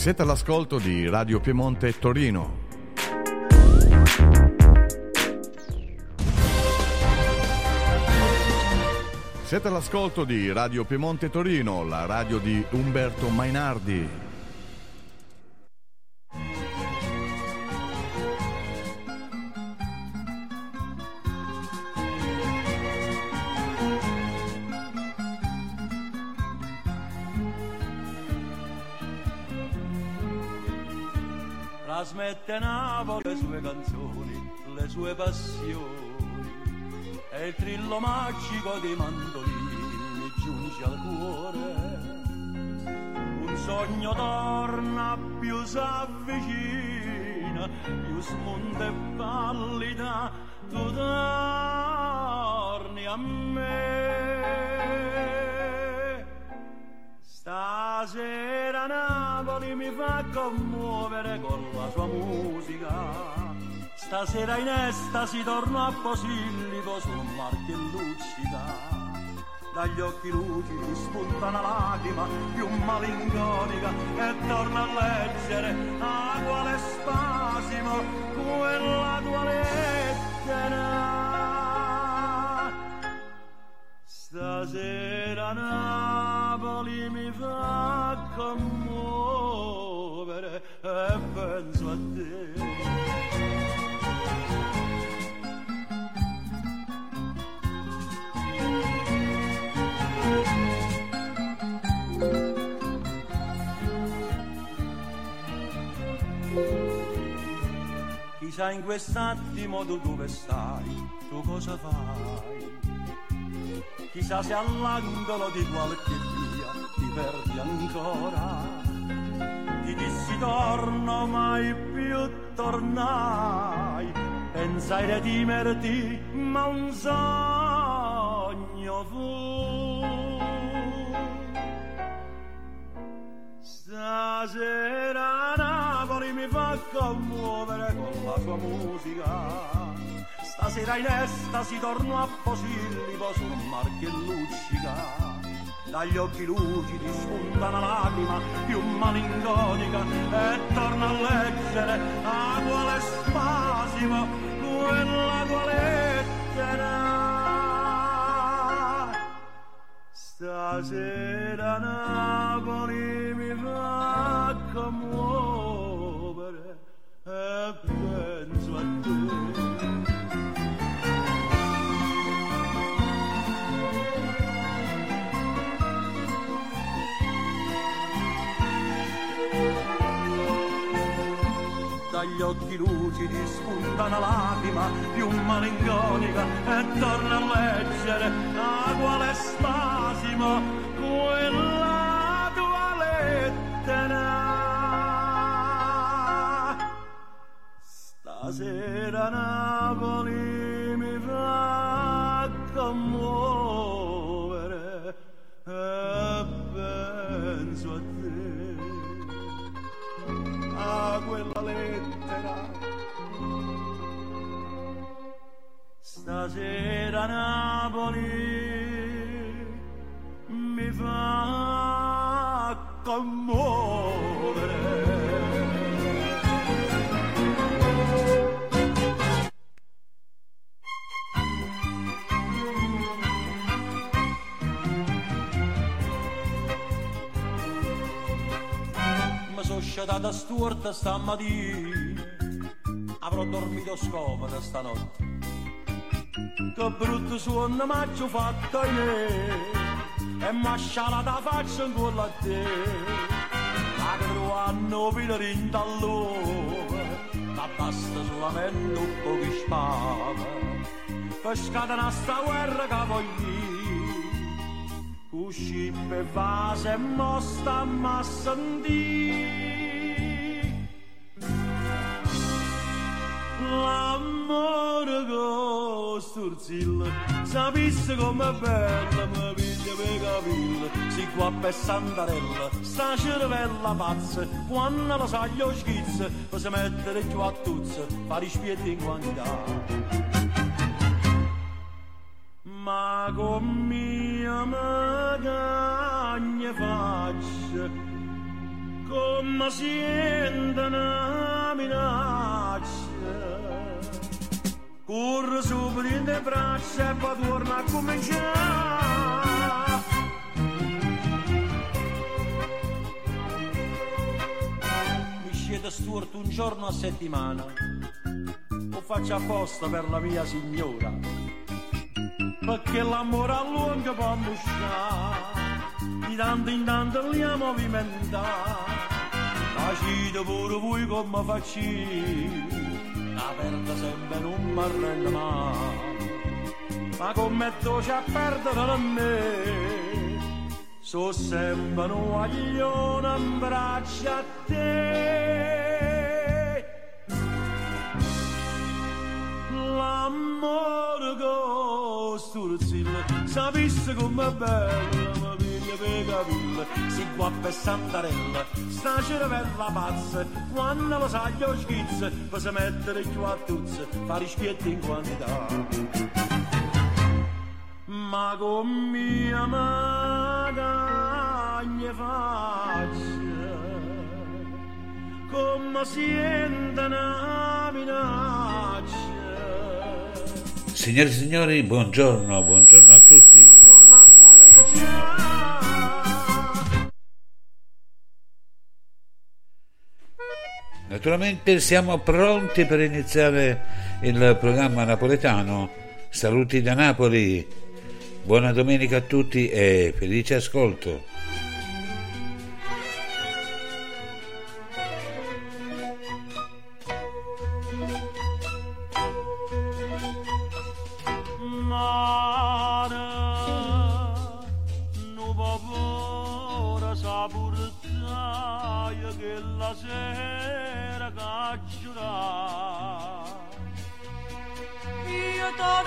Siete all'ascolto di Radio Piemonte Torino. Siete all'ascolto di Radio Piemonte Torino, la radio di Umberto Mainardi. Canzoni, le sue passioni e il trillo magico dei mandolini giunge al cuore. Un sogno torna più s'avvicina, più smonta e pallida, tu torni a me. Stasera Napoli mi fa commuovere con la sua musica Stasera in estasi torno a Posillipo sul mar che luccica. Dagli occhi lucidi spunta una lacrima più malinconica e torna a leggere a quale spasimo quella tua lettera. Stasera Napoli mi fa commuovere e penso a te. Chissà in quest'attimo tu dove stai, tu cosa fai? Chissà se all'angolo di qualche via ti perdi ancora. Ti dissi torno, mai più tornai. Pensai redimerti, ma un sogno fu. Stasera Napoli mi fa commuovere con la sua musica. Stasera in estasi torno a Posillipo sul mar che luccica. Dagli occhi lucidi spunta una lacrima più malinconica e torna a leggere a quale spasimo quella tua lettera. Stasera Napoli dagli occhi lucidi spunta una lacrima più malinconica e torna a leggere a quale spasimo quella tua lettera. Stasera Napoli Stasera Napoli mi fa commuovere. Mi sono sciatata storta stamattina, avrò dormito scomoda stanotte. Che brutto suono m'ha fatto in me, e m'ha scialata la faccia ancora a te. Ma che tu hanno pilarin dall'ore, ma basta solamente un po' di spava, per scatenare sta guerra che voglio. Uscì per vase e mosta ma sentì l'amore con sturzilla sapesse com'è bella mi piglia per capilla si qua per Santarella sta cervella pazza. Quando lo sa gli schizza si mettere giù a tuzza fare i spietti in quantità. Ma con mia magagna faccia come siente una minaccia corre su prende braccia e poi torna a cominciare. Mi scende storto un giorno a settimana lo faccio apposta per la mia signora. Perché l'amore a lungo può ambusciare di tanto in tanto li a movimentare. Facite pure voi come facci la perda sempre non mi arrende mai ma come tu ci a perdere da me? So sempre un aglione in braccia a te. L'amore con sturzilla sapesse com'è bello per capire si guappa e santarella sta cervella pazza quando lo sa gli schizzi per si mettere più a tuzze fa rispietti in quantità. Ma con mia magagna faccia come siente una minaccia. Signore e signori, buongiorno, buongiorno a tutti. Naturalmente siamo pronti per iniziare il programma napoletano. Saluti da Napoli. Buona domenica a tutti e felice ascolto.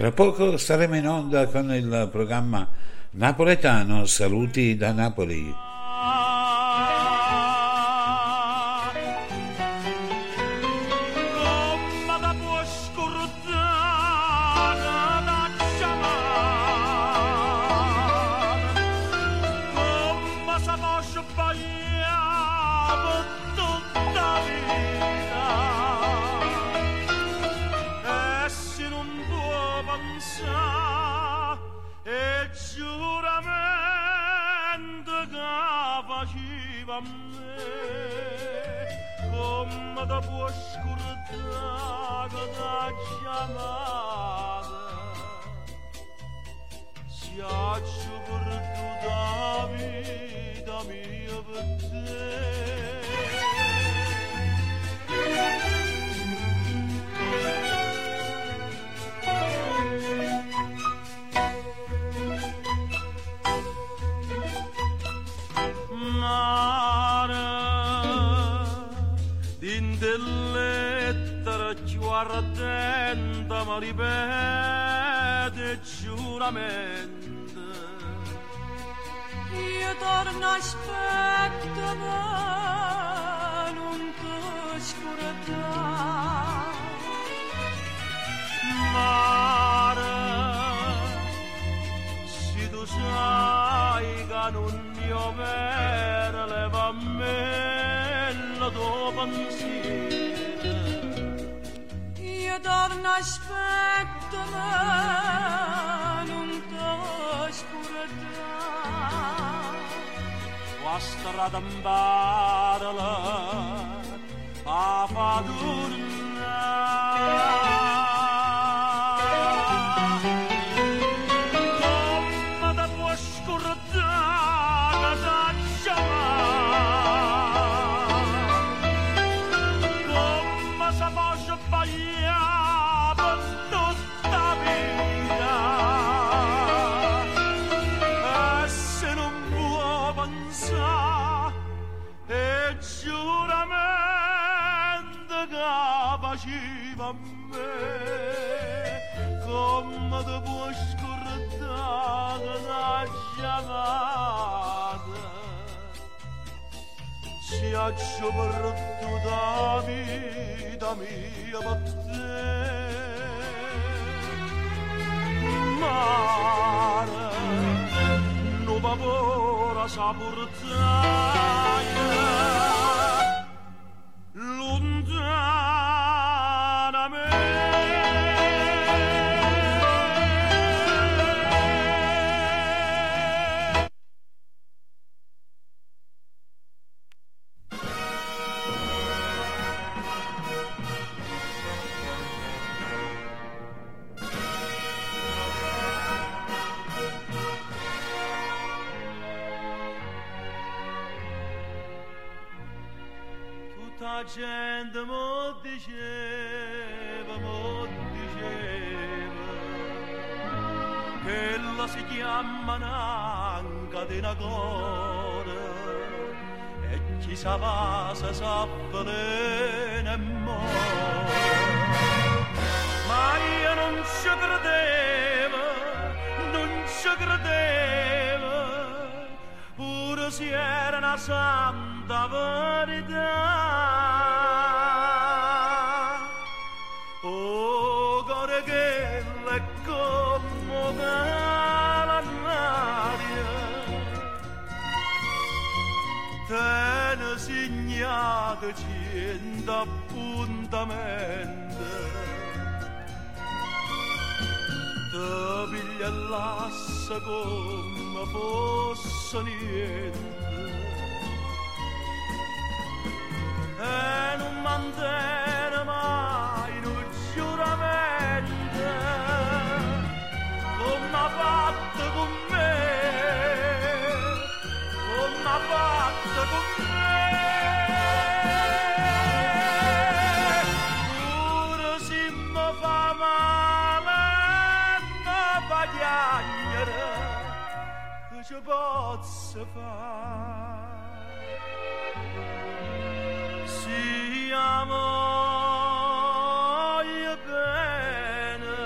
Tra poco saremo in onda con il programma napoletano Saluti da Napoli. libede giuramento io torno a sperare Jagladamba. Gente mo diceva, mo diceva che la si chiama nanca di una cuore e chi sa va se sa velena e Ma io non ci credevo, non ci credevo, pure se era una piglia l'assa fosse niente. E non mantiene mai un giuramento. Come ha fatto con me come ha fatto con me possa fare. Siamo bene.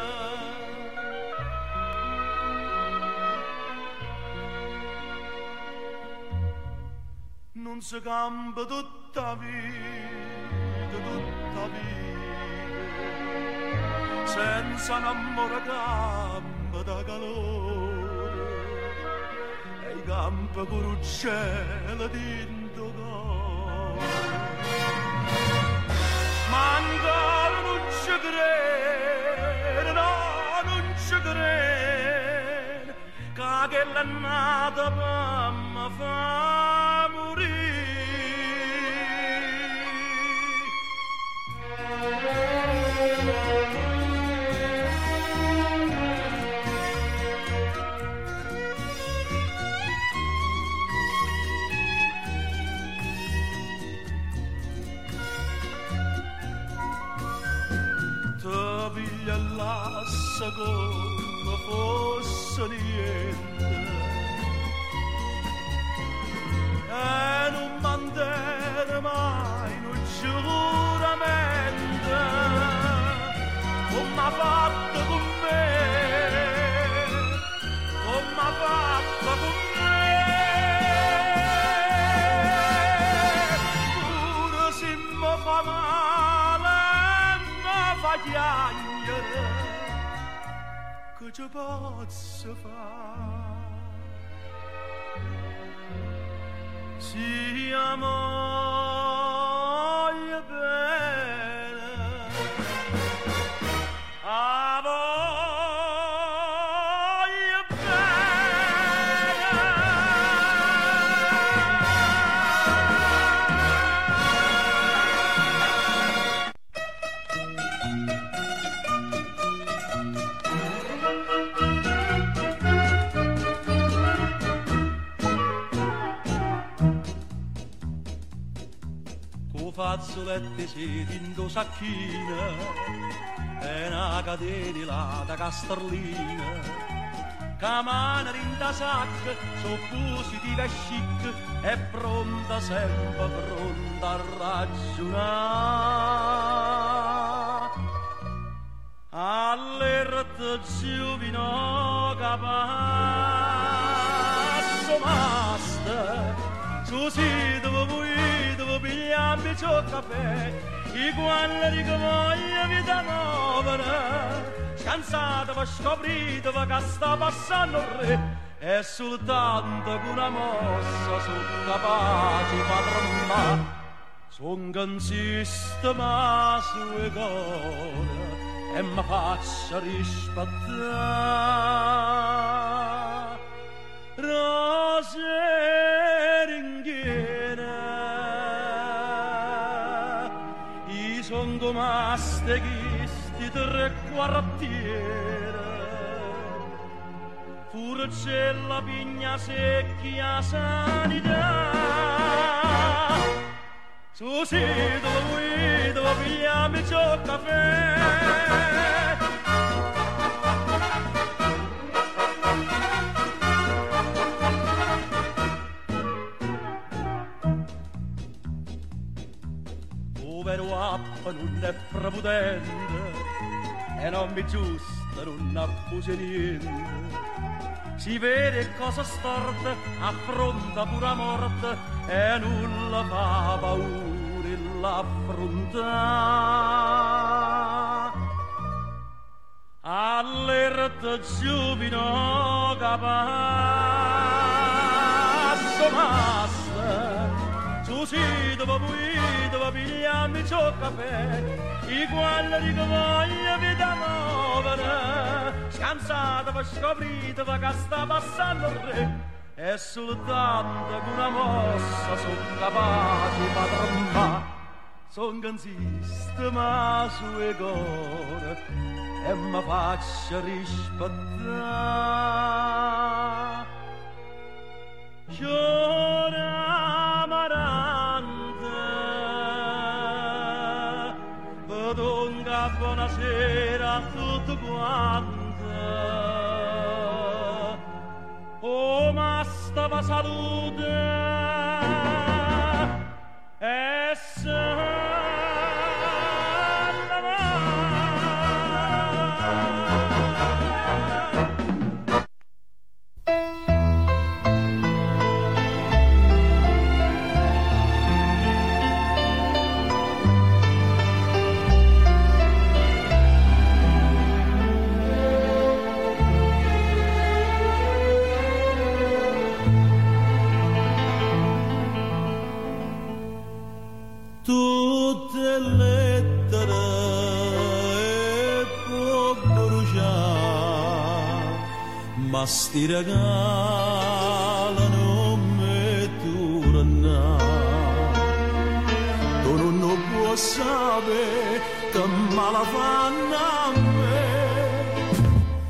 Non si cambia tutta vita, tutta vita, senza cambia da calore campo con cielo dentro ma ancora non ci credo no non ci credo che l'è nata per fa fatto con me come ha fatto con me pure se mi fa male mi fa chiagliere che ci posso fare siamo fazzoletti due sacchine e una catena da casterlina camana rinda sac, so positiva e chic, è pronta sempre pronta a ragionare. All'erte giovino capasso master, su si dove vuoi, pigliarmi ciò caffè, i quali che voglio vita nuova, scansata per scoprire che sta passando re, e soltanto una mossa sono capace padron ma, son consiste ma sue cuore, e mi faccia rispettare. Rose gomaste chisti tre quartiere, furcella pigna secchia sanità. Su sì, dove vuoi, dove pigliami ciò caffè? Povero appa non è prepotente e non mi giusta, non abbusa niente si vede cosa storte, affronta pura morte e nulla fa paura l'affronta. Allerta giubino capasso massa, su sì dove vuoi, pigliami ciò caffè, i quali di voglia vita nuova, scansata per scoprire che sta passando il re, e soltanto con una mossa son capace padron ma, son consiste ma sue cuore, e mi faccia rispettare. Llora vedonga buonasera a tutti quanti. Oh, ma stava salute e ma non mi tornare. Tu non puoi sapere che mala fanno a me.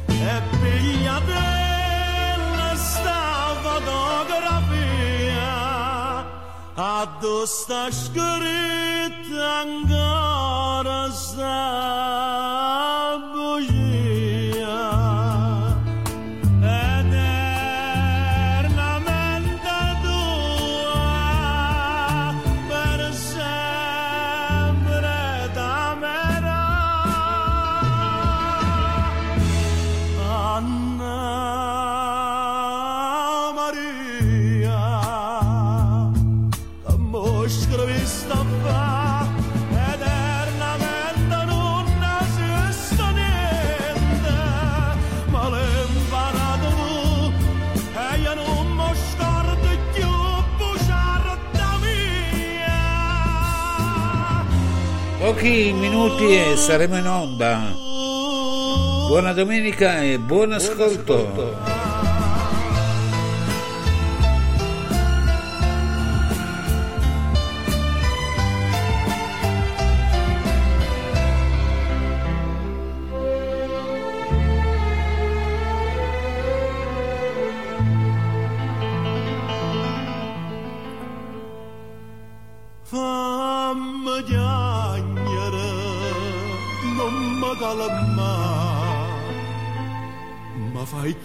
E pigliatella sta fotografia addosso sta scritta ancora sta Pochi minuti e saremo in onda. Buona domenica e buon ascolto. Fammi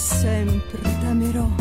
sempre t'amerò.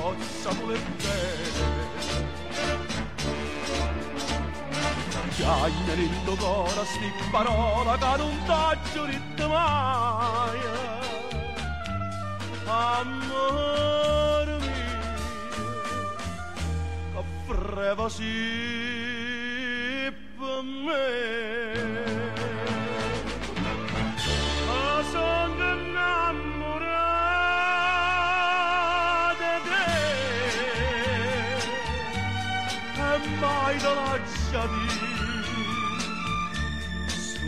possa voler bene. Chiaina nello cora sti parola che non taggio ritmaia. Amore mio, che freva si per me. Aydalar şadi Su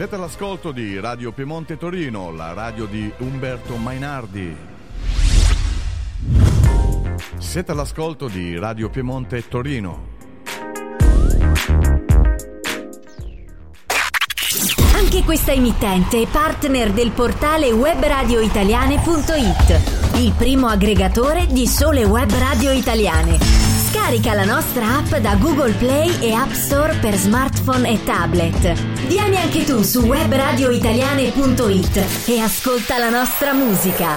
Siete all'ascolto di Radio Piemonte Torino, la radio di Umberto Mainardi. Siete all'ascolto di Radio Piemonte Torino. Anche questa emittente è partner del portale webradioitaliane.it, il primo aggregatore di sole web radio italiane. Scarica la nostra app da Google Play e App Store per smartphone e tablet. Vieni anche tu su webradioitaliane.it e ascolta la nostra musica.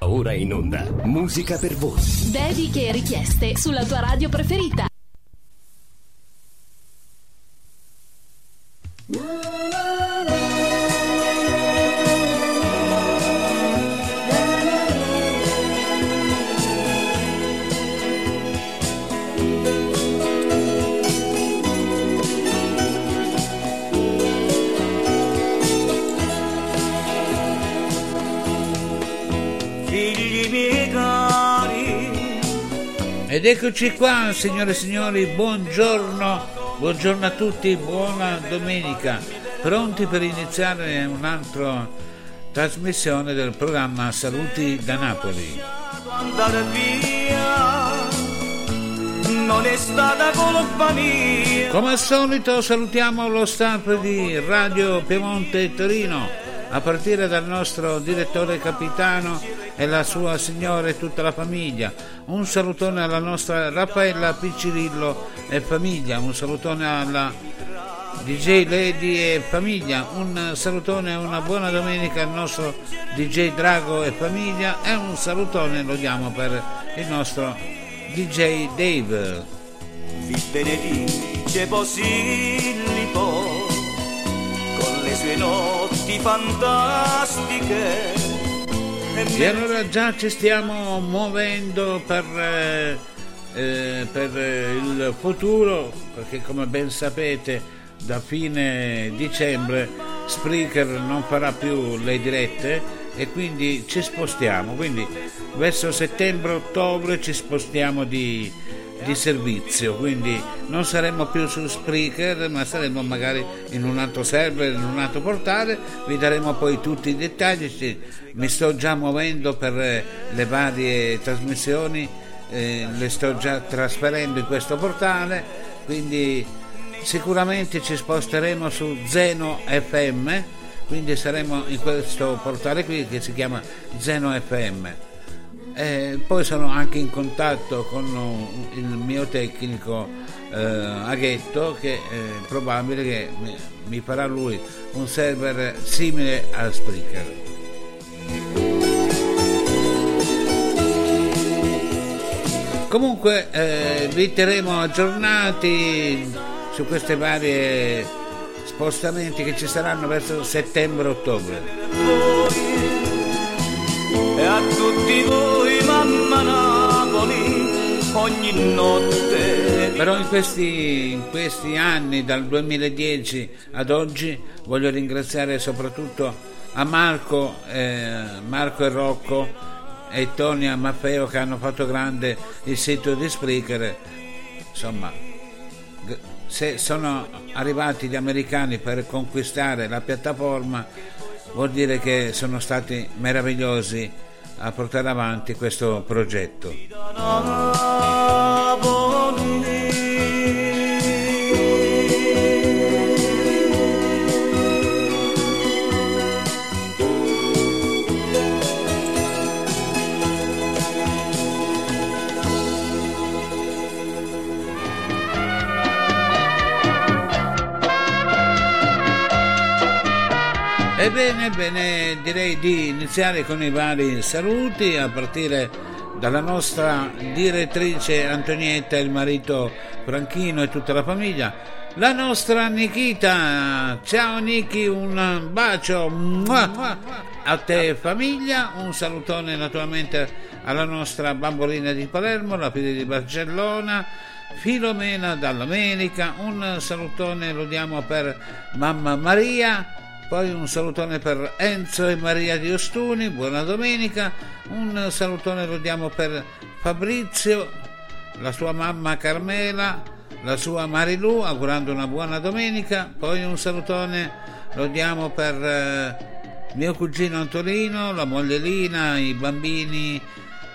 Ora in onda, musica per voi. Dediche e richieste sulla tua radio preferita. Ed eccoci qua, signore e signori, buongiorno, buongiorno a tutti, buona domenica, pronti per iniziare un'altra trasmissione del programma Saluti da Napoli. andare via, non è stata colpa mia. Come al solito salutiamo lo staff di Radio Piemonte Torino, a partire dal nostro direttore capitano e la sua signora e tutta la famiglia. Un salutone alla nostra Raffaella Piccirillo e famiglia, un salutone alla DJ Lady e famiglia, un salutone e una buona domenica al nostro DJ Drago e famiglia e un salutone lo diamo per il nostro DJ Dave. Vi benedice Posillipo sue notti fantastiche. E E allora già ci stiamo muovendo per, eh, eh, per il futuro, perché come ben sapete da fine dicembre Spreaker non farà più le dirette e quindi ci spostiamo, quindi verso settembre-ottobre ci spostiamo di, di servizio, quindi non saremo più su Spreaker ma saremo magari in un altro server, in un altro portale, vi daremo poi tutti i dettagli, mi sto già muovendo per eh, le varie trasmissioni, eh, le sto già trasferendo in questo portale, quindi sicuramente ci sposteremo su Zeno FM, quindi saremo in questo portale qui che si chiama Zeno FM. Eh, poi sono anche in contatto con il mio tecnico eh, Aghetto che è probabile che mi, farà lui un server simile a Spreaker. Comunque eh, vi terremo aggiornati su questi vari spostamenti che ci saranno verso settembre-ottobre. e a tutti voi ogni notte Però in questi, in questi anni, dal 2010 ad oggi, voglio ringraziare soprattutto a Marco, eh, Marco e Rocco e Tonia Maffeo che hanno fatto grande il sito di Spreaker. Insomma, se sono arrivati gli americani per conquistare la piattaforma, vuol dire che sono stati meravigliosi a portare avanti questo progetto. Ebbene, bene, direi di iniziare con i vari saluti a partire dalla nostra direttrice Antonietta, il marito Franchino e tutta la famiglia, la nostra Nikita. Ciao Niki, un bacio. A te famiglia, un salutone naturalmente alla nostra bambolina di Palermo, la figlia di Barcellona. Filomena dall'Amenica, un salutone lo diamo per mamma Maria, poi un salutone per Enzo e Maria di Ostuni, buona domenica, un salutone lo diamo per Fabrizio, la sua mamma Carmela, la sua Marilu, augurando una buona domenica, poi un salutone lo diamo per eh, mio cugino Antonino, la moglie Lina, i bambini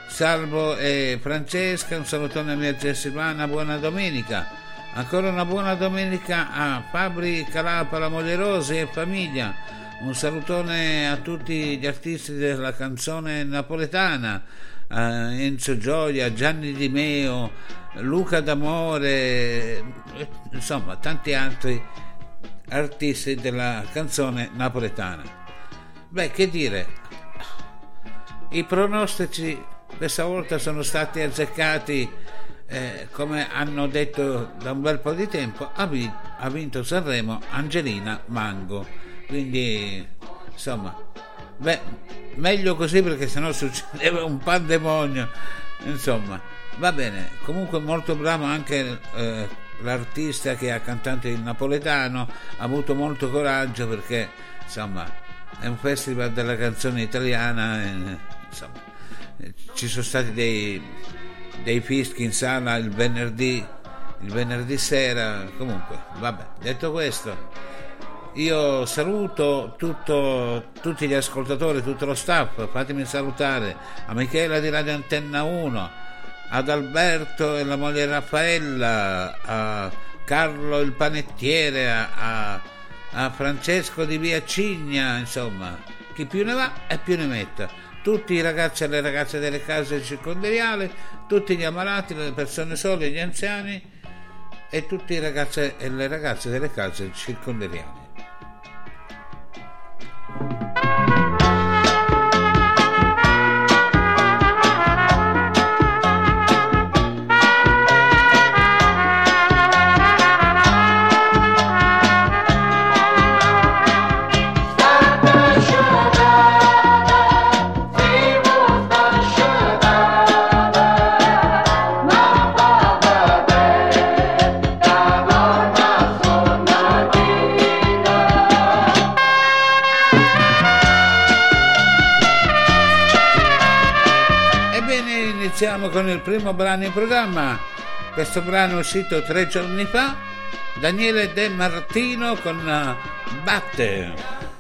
Salvo e Francesca, un salutone a mia zia Silvana, buona domenica. Ancora una buona domenica a Fabri Calapa, la moglie Rosi e famiglia. Un salutone a tutti gli artisti della canzone napoletana, a Enzo Gioia, Gianni Di Meo, Luca D'Amore, insomma tanti altri artisti della canzone napoletana. Beh, che dire, i pronostici questa volta sono stati azzeccati eh, come hanno detto da un bel po' di tempo ha, vi- ha vinto Sanremo Angelina Mango. Quindi insomma beh, meglio così perché sennò succedeva un pandemonio. Insomma va bene. Comunque molto bravo anche eh, l'artista che ha cantato il napoletano ha avuto molto coraggio perché insomma è un festival della canzone italiana e, insomma ci sono stati dei, dei fischi in sala il venerdì, il venerdì sera, comunque, vabbè, detto questo, io saluto tutto, tutti gli ascoltatori, tutto lo staff, fatemi salutare a Michela di Radio Antenna 1, ad Alberto e la moglie Raffaella, a Carlo il panettiere, a, a Francesco di Via Cigna, insomma, chi più ne va e più ne metta tutti i ragazzi e le ragazze delle case circondariali, tutti gli ammalati, le persone sole, gli anziani e tutti i ragazzi e le ragazze delle case circondariali. Primo brano in programma. Questo brano è uscito tre giorni fa. Daniele De Martino con Batte.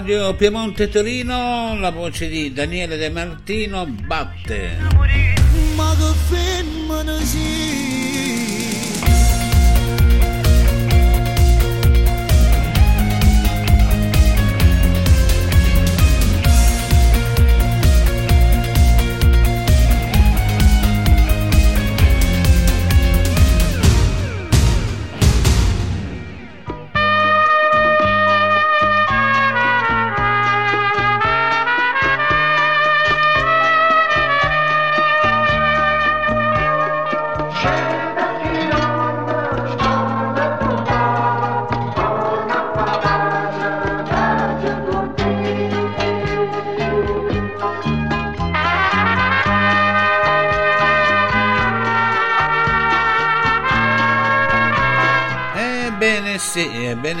Radio Piemonte Torino la voce di Daniele De Martino batte.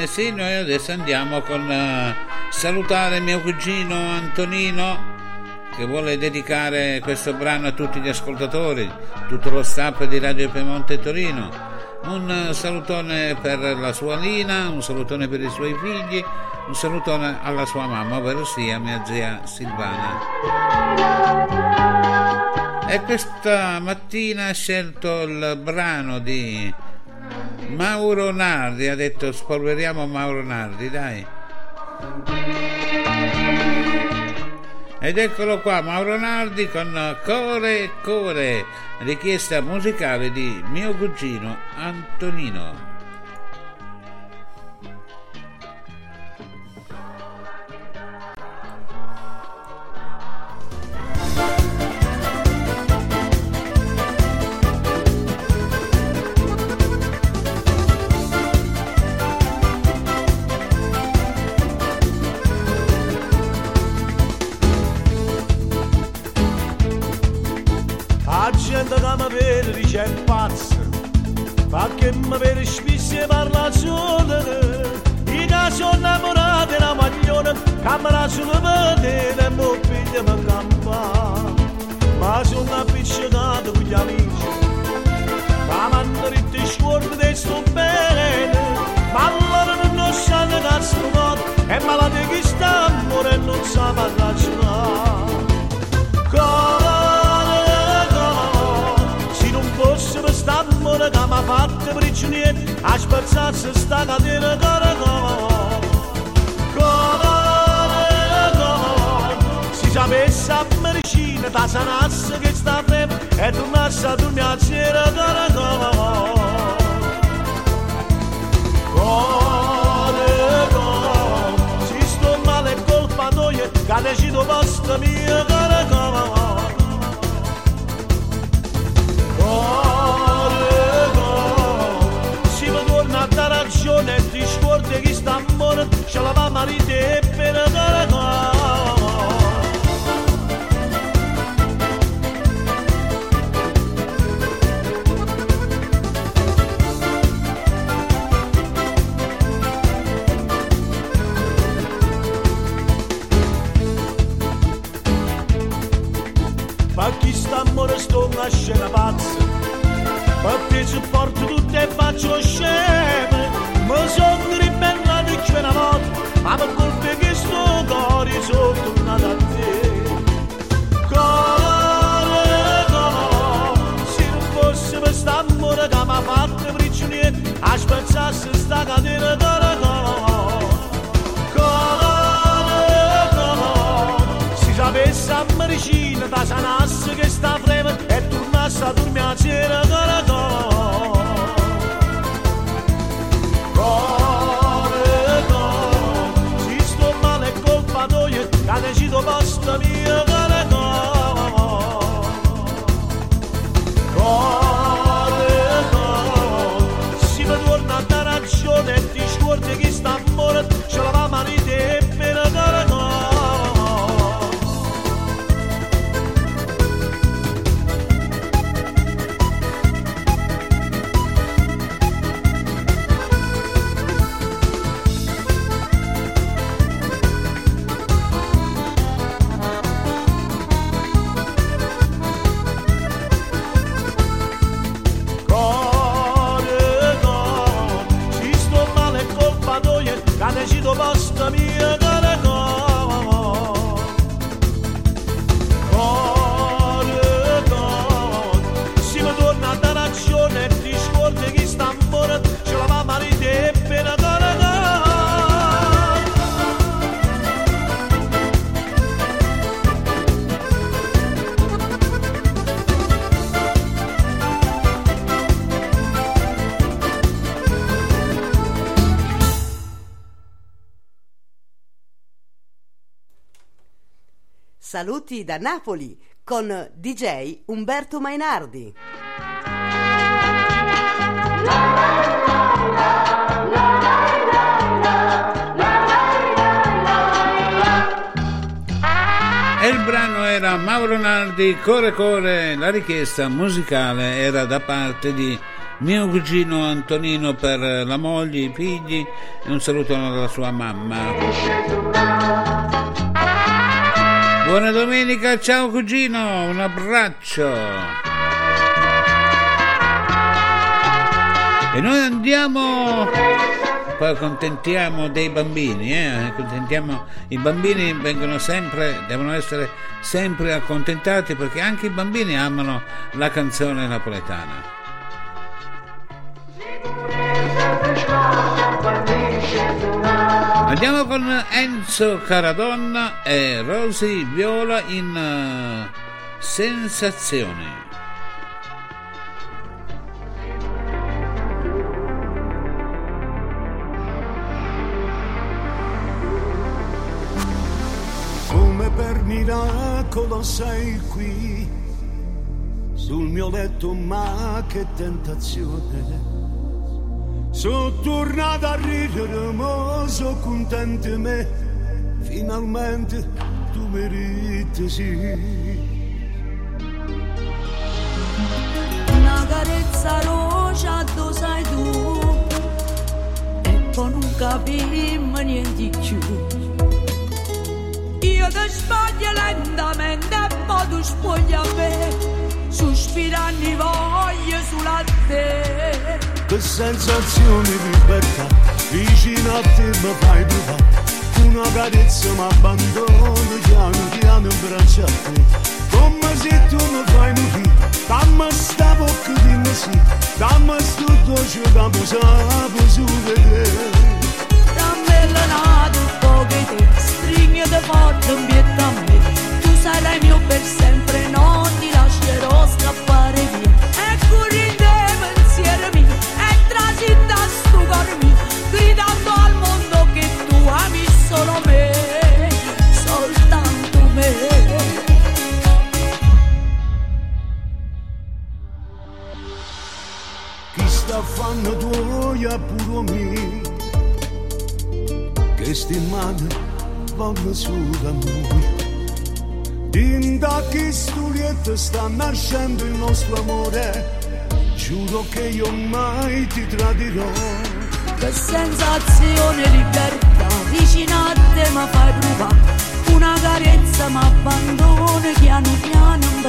Sì, ebbene sì, noi adesso andiamo con uh, salutare mio cugino Antonino che vuole dedicare questo brano a tutti gli ascoltatori, tutto lo staff di Radio Piemonte Torino. Un uh, salutone per la sua Lina, un salutone per i suoi figli, un salutone alla sua mamma, ovvero sia mia zia Silvana. E questa mattina ha scelto il brano di Mauro Nardi, ha detto spolveriamo Mauro Nardi, dai. Ed eccolo qua, Mauro Nardi con Core Core, richiesta musicale di mio cugino Antonino. Perché mi vede spesso e parla solo. I che sono innamorati della maglione, che me la sono vedere e mi piglia mi campa. Ma sono appiccicato con gli amici, che mi hanno detto i scuordi di sto bene, ma loro non sanno cazzo noto, e malati che sta amore e non sa ragionare. St'amore che mi ha fatto prigioniero, a spezzarsi sta catena, core, core. Core, core, se sapesse a medicina, da sanasse che sta fredda, e tornasse a dormire a sera, core, core. Core, core, se sto male è colpa tua, che decido posto mio, core, ragione e ti scordi che sta amore, ce la va marito e per core. Ma chi sta amore sto una scena pazza Perché supporto tutte e faccio sceme Mi sono ribellato c'è una volta Ma per colpa che sto cuore sono tornato a te Cuore, cuore Se non fosse per st'amore che mi ha fatto prigioniero A spezzarsi sta catena cuore, cuore Cuore, cuore Si sapesse a medicina da sanasse che sta frema E tornasse a dormire a cena cuore, Cuore, Saluti da Napoli con DJ Umberto Mainardi. E il brano era Mauro Nardi, Core Core, la richiesta musicale era da parte di mio cugino Antonino per la moglie, i figli e un saluto alla sua mamma. Buona domenica, ciao cugino, un abbraccio. E noi andiamo poi accontentiamo dei bambini, eh? accontentiamo i bambini vengono sempre, devono essere sempre accontentati perché anche i bambini amano la canzone napoletana. Andiamo con Enzo Caradonna e Rosy Viola in uh, Sensazioni. Come per miracolo sei qui, sul mio letto ma che tentazione. Sono tornato a ridere, ma sono contento me, finalmente tu meriti sì. Una carezza rosa tu sai tu? E poi non capimmo niente di più. Io ti sbaglio lentamente e poi tu spogli a me. Sospirando voglio sulla te Che sensazione di libertà, vicino a te mi fai provare. Una carezza mi abbandono, piano piano in braccio a te. Come se tu mi fai morire, dammi sta bocca di me sì, dammi sto dolce mi sapo su di te. Dammela nato un po' che te Stringete forte un pietto a me Tu sarai mio per sempre Non ti lascerò scappare fanno tuoi a pure me, che sti mani vanno su da noi. Dinda che storietta sta nascendo il nostro amore, giuro che io mai ti tradirò. Che sensazione libertà Vicino a te mi fai provare Una carezza mi abbandona Piano piano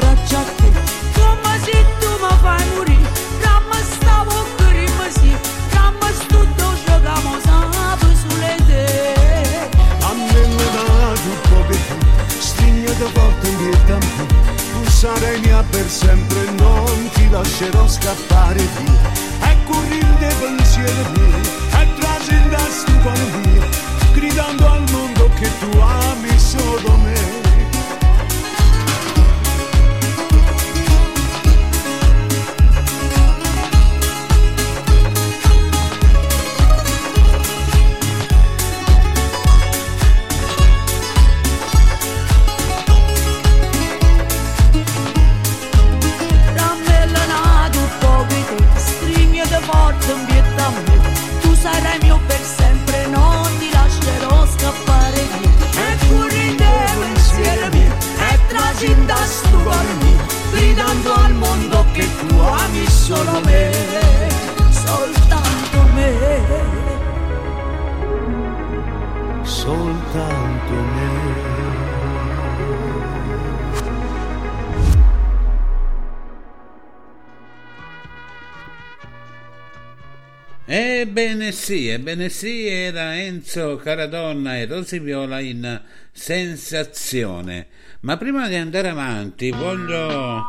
sì, ebbene sì, era Enzo Caradonna e Rosy Viola in Sensazione. Ma prima di andare avanti voglio,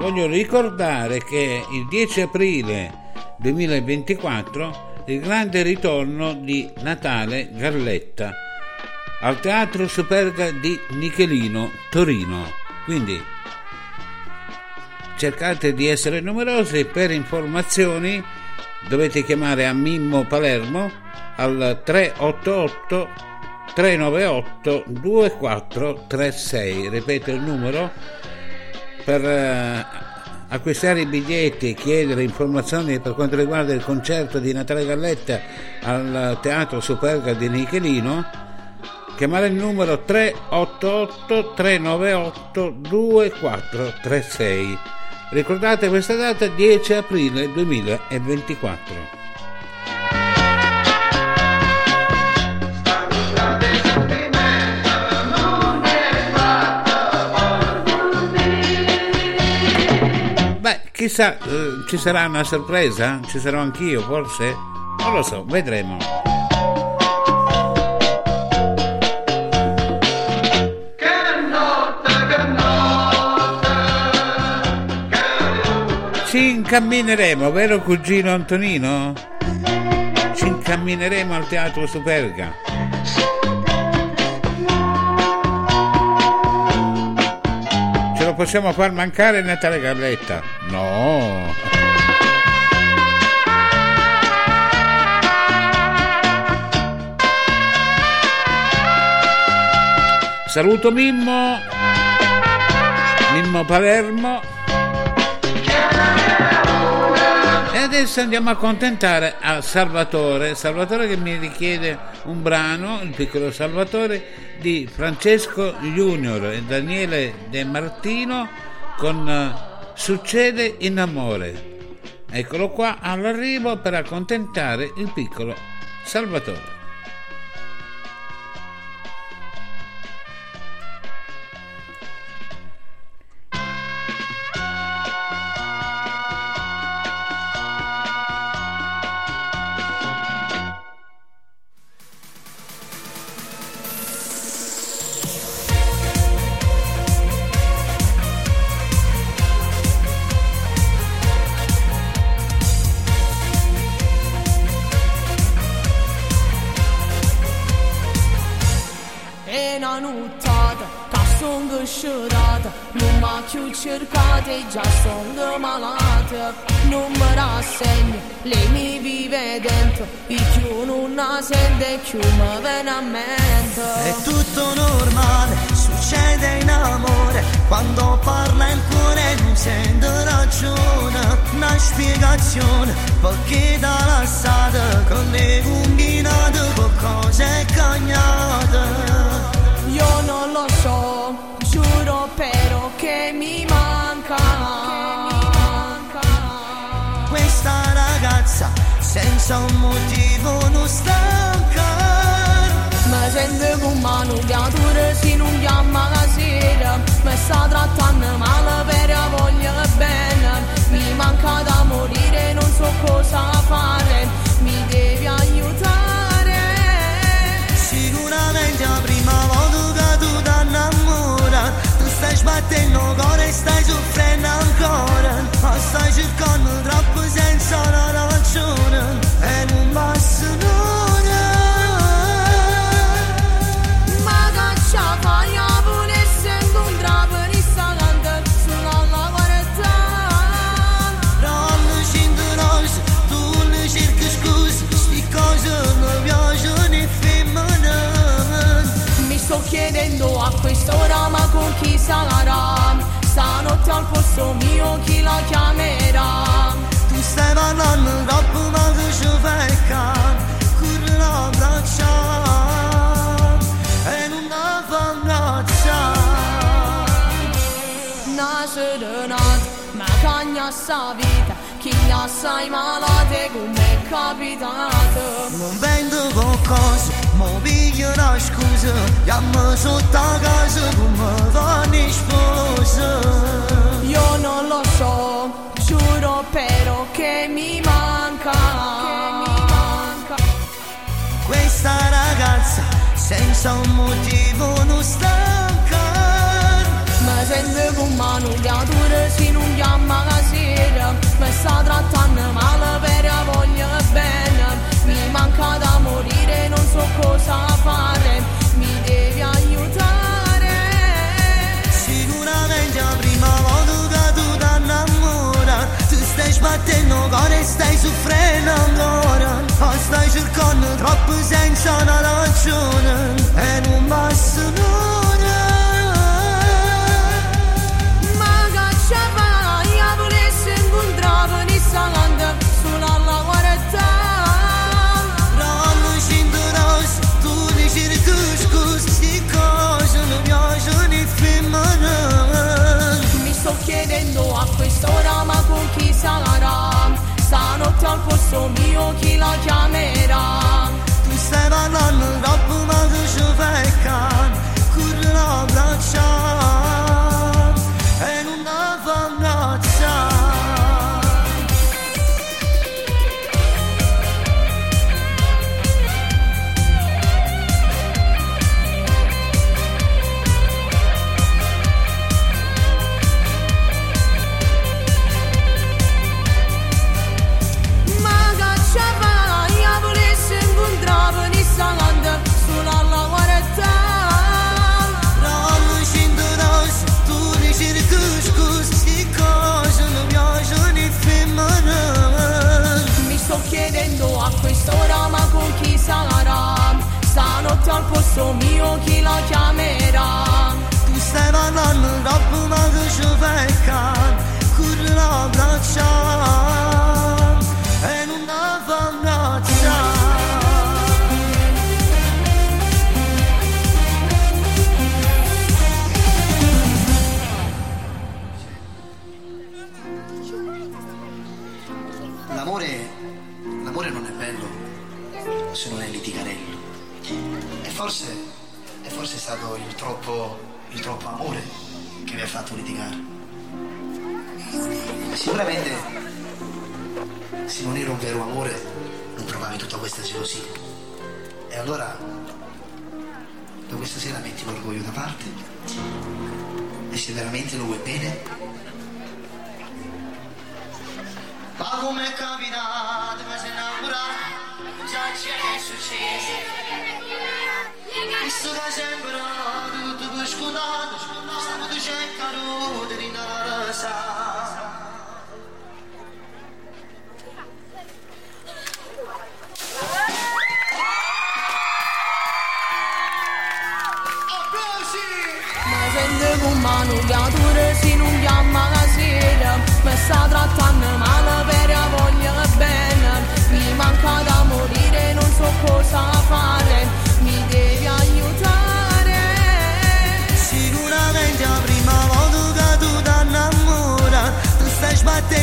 voglio ricordare che il 10 aprile 2024 il grande ritorno di Natale Galletta al Teatro Superga di Nichelino, Torino. Quindi cercate di essere numerosi per informazioni dovete chiamare a Mimmo Palermo al 388 398 2436 ripeto il numero per eh, acquistare i biglietti e chiedere informazioni per quanto riguarda il concerto di Natale Galletta al Teatro Superga di Nichelino chiamare il numero 388 398 2436 ricordate questa data 10 aprile 2024 Beh, chissà, eh, ci sarà una sorpresa? Ci sarò anch'io, forse? Non lo so, vedremo. Ci incammineremo, vero cugino Antonino? Ci incammineremo al teatro Superga. Ce lo possiamo far mancare Natale Galletta? No. Saluto Mimmo, Mimmo Palermo. Adesso andiamo a accontentare a Salvatore, Salvatore che mi richiede un brano, il piccolo Salvatore, di Francesco Junior e Daniele De Martino con eh, Succede in amore. Eccolo qua all'arrivo per accontentare il piccolo Salvatore. Mi più cercata e già sono malata Non mi rassegno, lei mi vive dentro E più non la sente più mi viene a mente È tutto normale, succede in amore Quando parla il cuore non sente ragione Una spiegazione, perché dalla strada Con le combinate qualcosa è cagnata Io non lo so, senza un motivo non stanca Mi sento come una nubiatura se non chiama la sera. Mi sta trattando male per voglio bene. Mi manca da morire, non so cosa fare sbattendo cuore e stai soffrendo ancora. Ma stai cercando troppo senza una ragione. E non basta nulla Stanotte al posto mio chi la chiamerà. Tu stai parlando troppo ma che ci fai cane Corri la braccia E non la fa abbracciare Una serenata ma cagna sta vita Chi gli assai malate come è capitato. Non vendo qualcosa, mo piglio una scusa Chiamo sotto a casa come vanno sposa Io non lo so, giuro però che mi manca. Questa ragazza senza un motivo non stanca Mi sento come una nubiatura se non chiama la sera Mi sta trattando male Ore stai soffrendo ancora O stai cercando troppe senza una ragione E non bastano al posto mio chi la chiamerà Tu stai parlando troppo ma tu ci fai can Corri l'abbracciare ragazzo mio chi lo chiamerà? Tu stai parlando troppo ma che ci pecca forse, e forse è stato il troppo, il troppo amore che vi ha fatto litigare. Sicuramente, se non era un vero amore, non trovavi tutta questa gelosia. E allora, da questa sera metti l'orgoglio da parte e se veramente lo vuoi bene, Ma come è capitato, mi sei innamorato Già c'è successo Visto che sembra tutto per scontato Stavo tu cercando di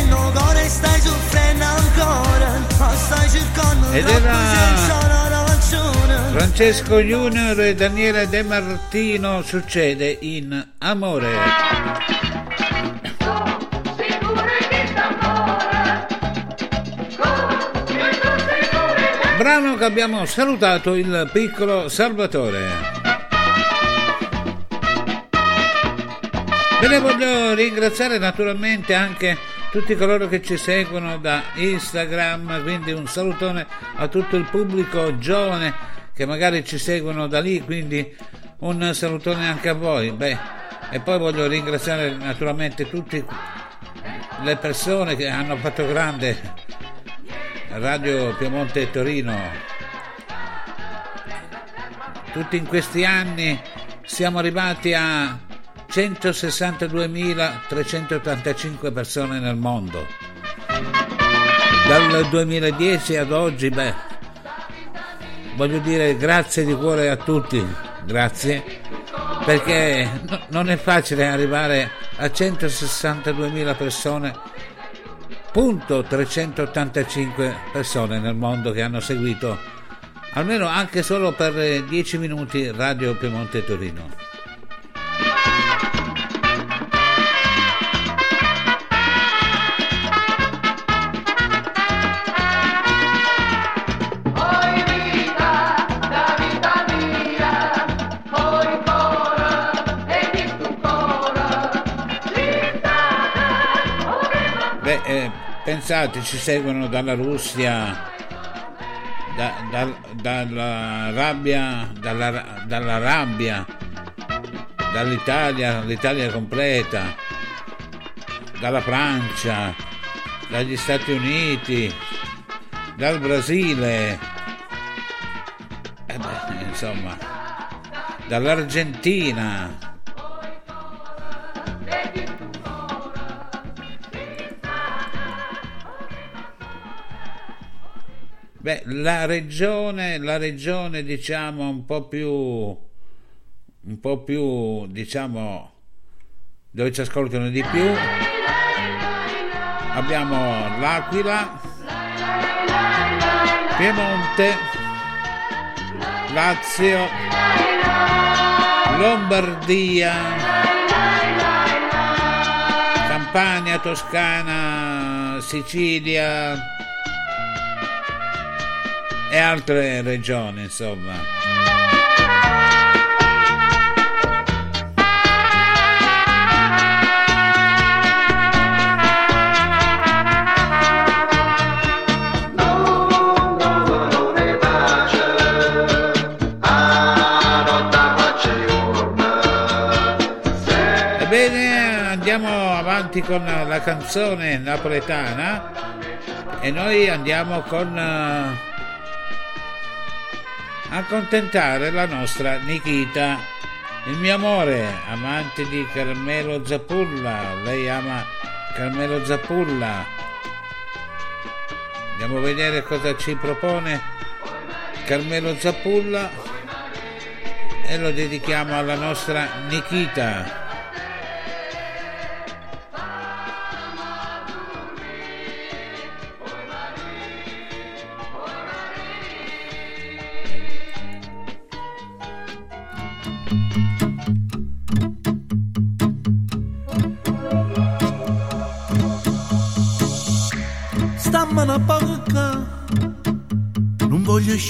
cuore e stai soffrendo ancora Ma stai cercando Ed troppo era- Francesco Junior e Daniele De Martino succede in Amore. Brano che abbiamo salutato il piccolo Salvatore. Ve ne voglio ringraziare naturalmente anche tutti coloro che ci seguono da Instagram, quindi un salutone a tutto il pubblico giovane che magari ci seguono da lì, quindi un salutone anche a voi. Beh, e poi voglio ringraziare naturalmente tutte le persone che hanno fatto grande Radio Piemonte Torino. Tutti in questi anni siamo arrivati a 162.385 persone nel mondo. Dal 2010 ad oggi, beh, voglio dire grazie di cuore a tutti, grazie, perché no- non è facile arrivare a 162.000 persone, punto 385 persone nel mondo che hanno seguito almeno anche solo per eh, 10 minuti Radio Piemonte Torino. Pensate, ci seguono dalla Russia, da- dal- dalla rabbia, dalla, dalla rabbia, dall'Italia, l'Italia completa, dalla Francia, dagli Stati Uniti, dal Brasile, eh beh, insomma, dall'Argentina. Beh, la regione, la regione diciamo un po' più, un po' più, diciamo, dove ci ascoltano di più, abbiamo l'Aquila, Piemonte, Lazio, Lombardia, Campania, Toscana, Sicilia e altre regioni, insomma. Con la canzone napoletana e noi andiamo con accontentare la nostra Nikita. Il mio amore, amante di Carmelo Zappulla, lei ama Carmelo Zappulla. Andiamo a vedere cosa ci propone Carmelo Zappulla e lo dedichiamo alla nostra Nikita.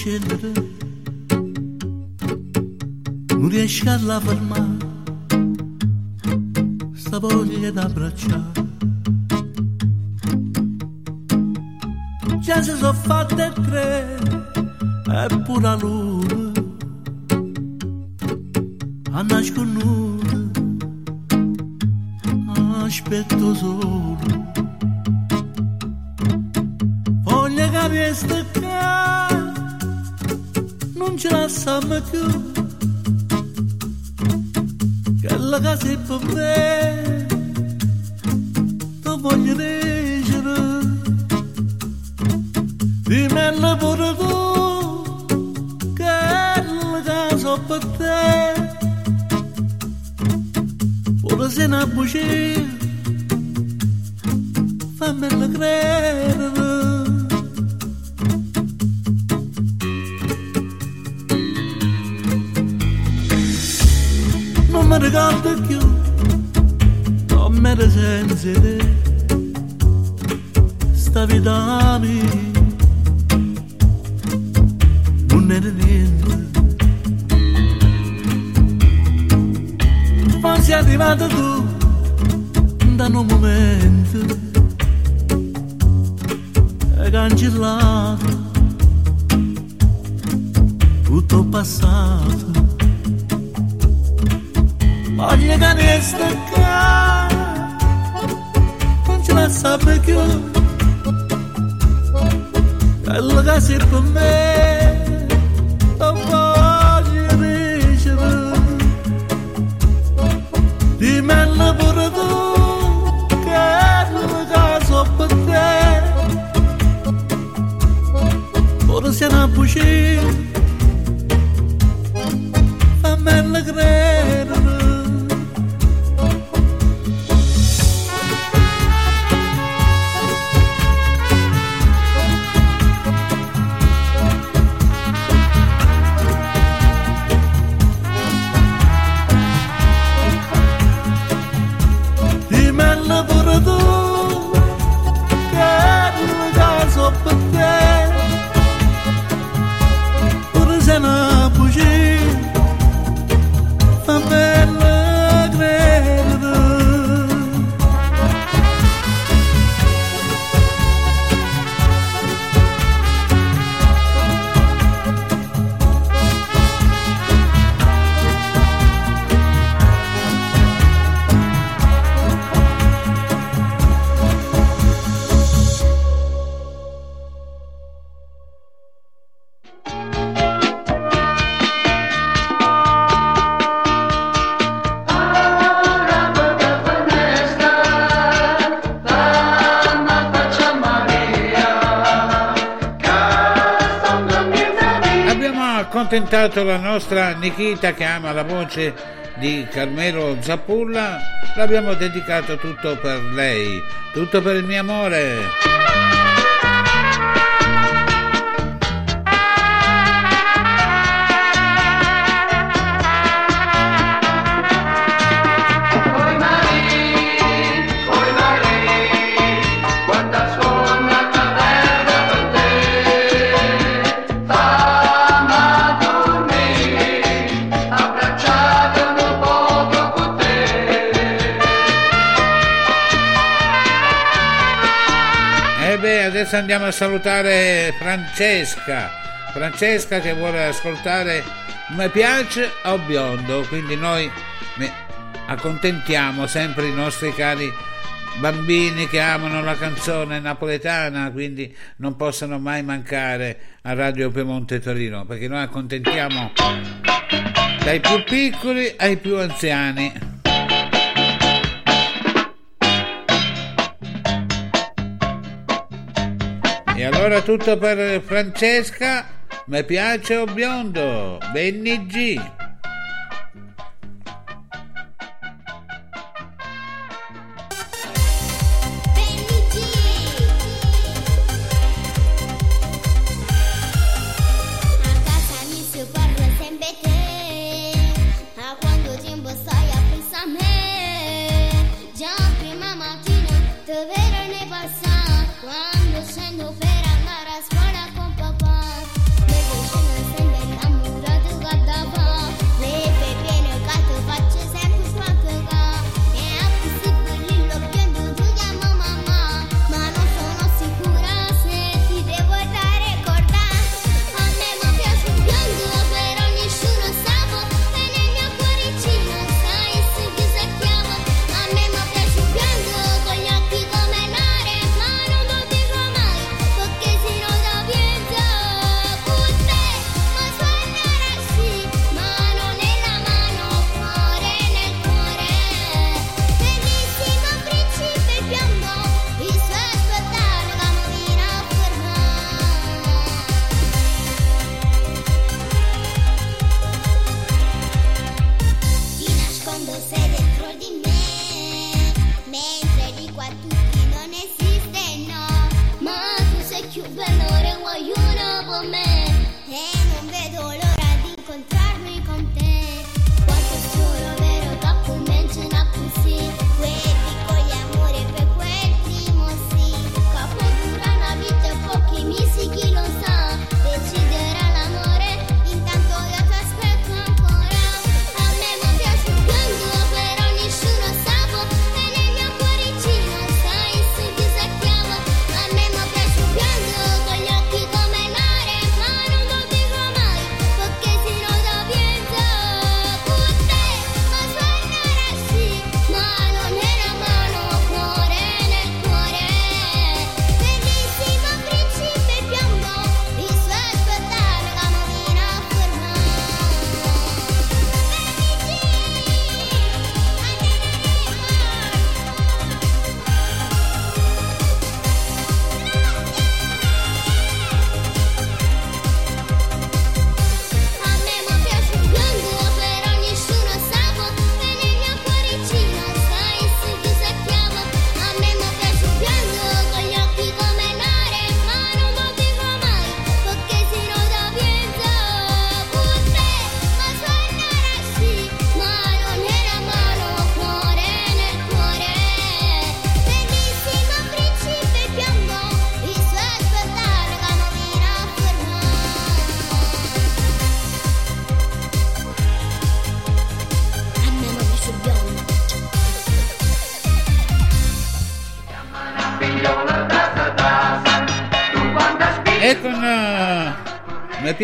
scendere, non riesco a fermare, sta voglia d'abbracciare. Già si sono fatte tre, eppure a luna, a nascondere tentato la nostra Nikita che ama la voce di Carmelo Zappulla, l'abbiamo dedicato tutto per lei, tutto per il mio amore. adesso andiamo a salutare Francesca. Francesca che vuole ascoltare Mi piace o biondo, quindi noi accontentiamo sempre i nostri cari bambini che amano la canzone napoletana, quindi non possono mai mancare a Radio Piemonte Torino, perché noi accontentiamo dai più piccoli ai più anziani. E allora tutto per Francesca, mi piace o biondo, Benny G.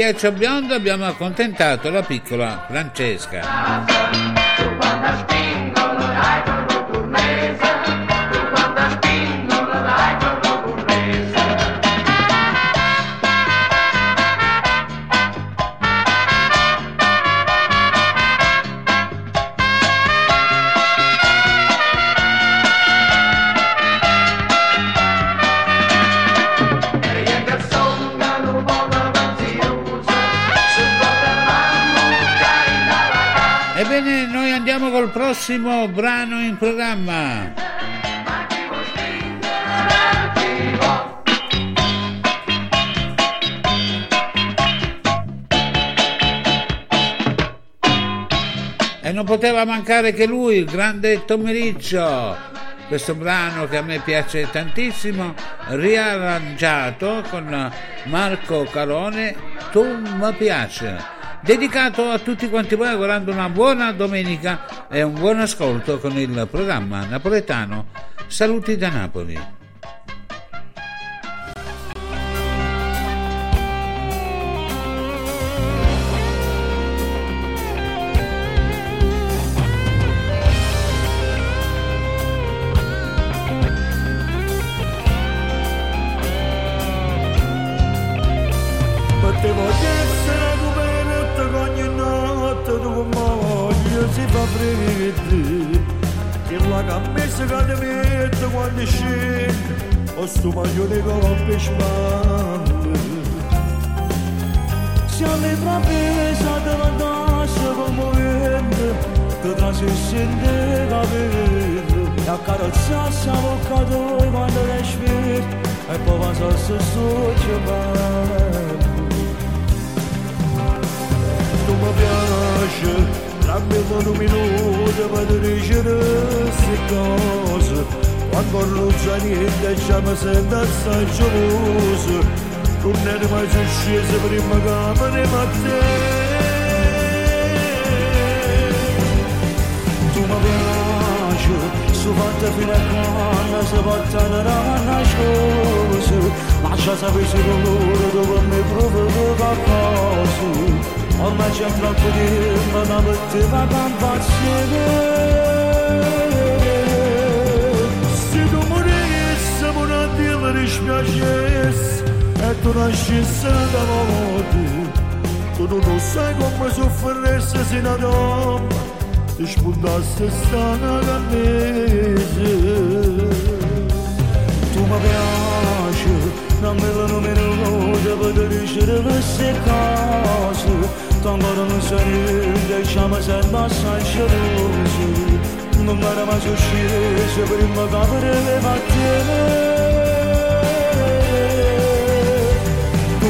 Piaccia Biondo abbiamo accontentato la piccola Francesca. Prossimo brano in programma. E non poteva mancare che lui, il grande Tommericcio. Questo brano che a me piace tantissimo, riarrangiato con Marco Carone, Tu mi piace dedicato a tutti quanti voi augurando una buona domenica e un buon ascolto con il programma napoletano Saluti da Napoli. Su fatta fino a quando si portano una scusa ma già sapessi loro dove mi provo qualcosa ormai c'è troppo tempo da metteva campa assieme se tu morissi ma non ti mi dispiacessi e tu nascessi da morte tu non sai come sofferessi se una donna ti spuntasse stana da mese tu mi piaci non me lo numero per dicere queste cose Tangoranın sönüyle şama sen bassan şarısı Numara ma uscire se prima capire le mattine Tu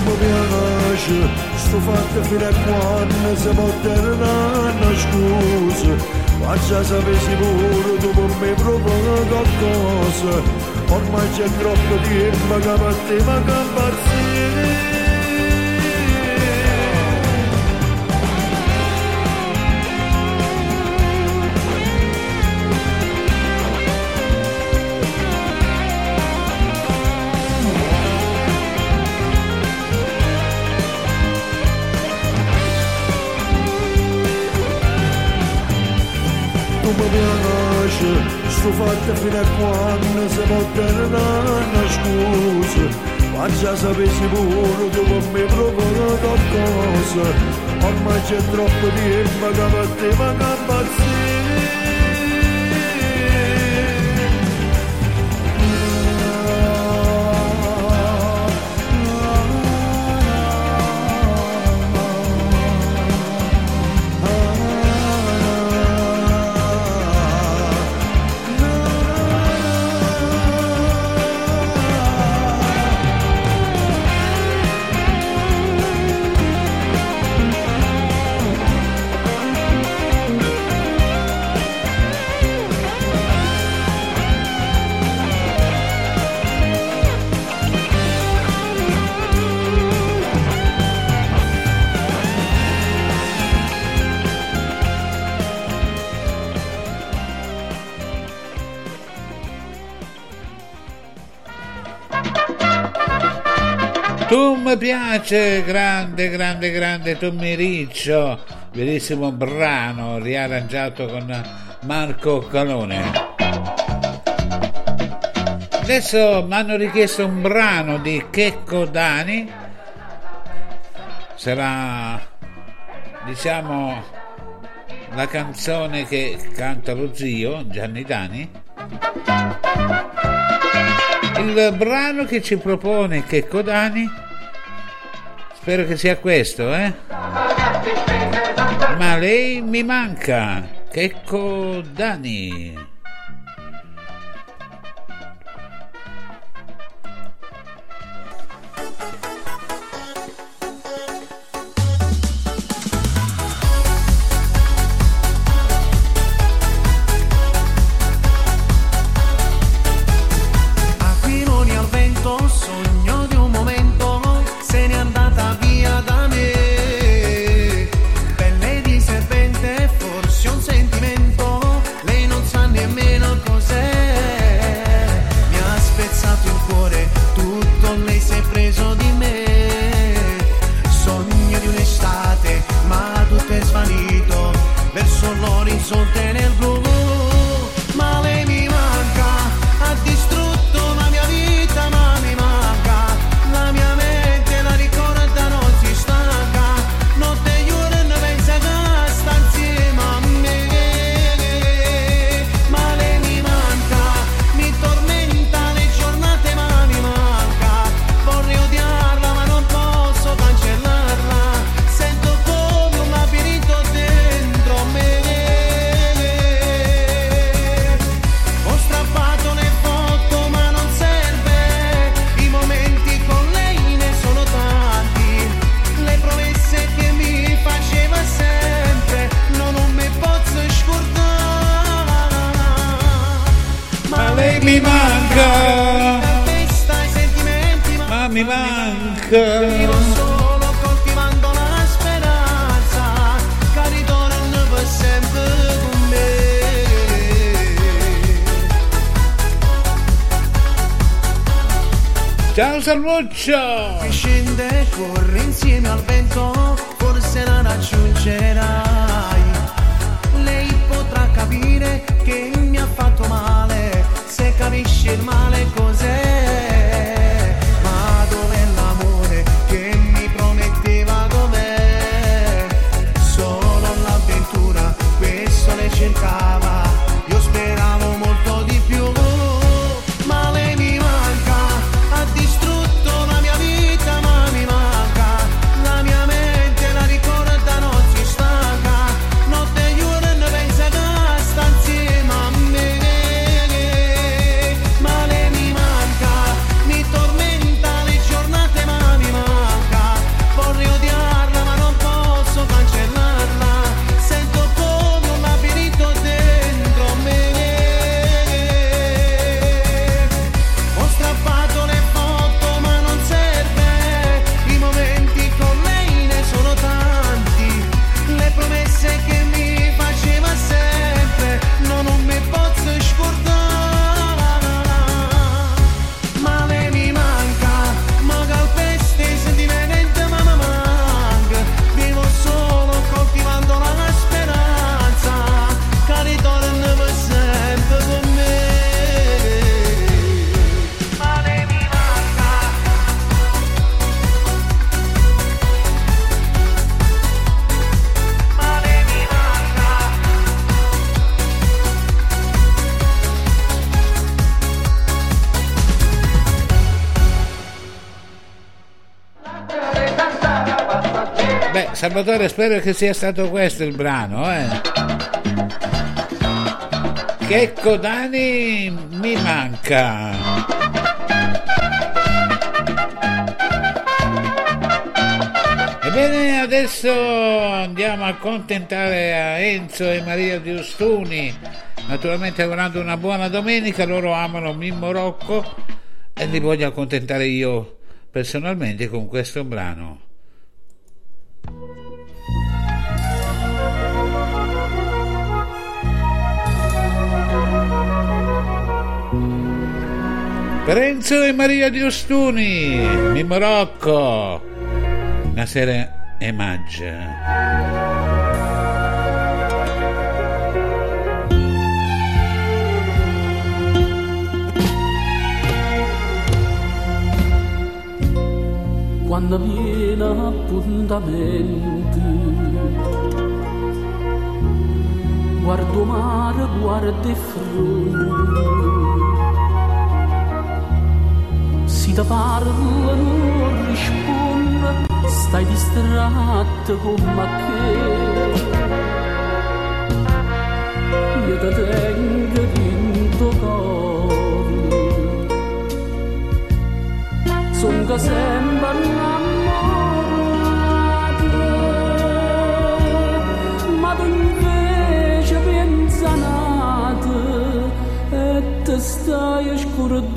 mi piace, sto fatto fino a quando si può terminare una scusa Ma già sapessi pure tu per me proprio qualcosa Ormai c'è troppo tempo che per te ma che impazzire come piace sto fatta fino a quando si può terminare una scusa ma già sapessi pure tu con me proprio qualcosa ormai c'è troppo tempo che per te ma che piace, grande, grande, grande Tommy Riccio, bellissimo brano riarrangiato con Marco Calone. Adesso mi hanno richiesto un brano di Checco Dani, sarà diciamo la canzone che canta lo zio Gianni Dani. Il brano che ci propone Checco Dani, spero che sia questo, eh? Ma lei mi manca, Checco Dani. l'orizzonte nel blu. Ferruccio! Mi scende corre. Salvatore, spero che sia stato questo il brano. Eh. Che Codani mi manca. Ebbene, adesso andiamo a contentare a Enzo e Maria di Ustuni. Naturalmente volando una buona domenica, loro amano Mimmo Rocco e li voglio accontentare io personalmente con questo brano. canzone Maria di Ostuni, di Marocco, una serie Emaggia. quando viene appuntamenti guardo mare, guardo fronte dar due non risponde, stai distratto come che io ti tengo dentro cuore. Son che sembra innamorata, ma tu invece pensanate e ti stai scordando.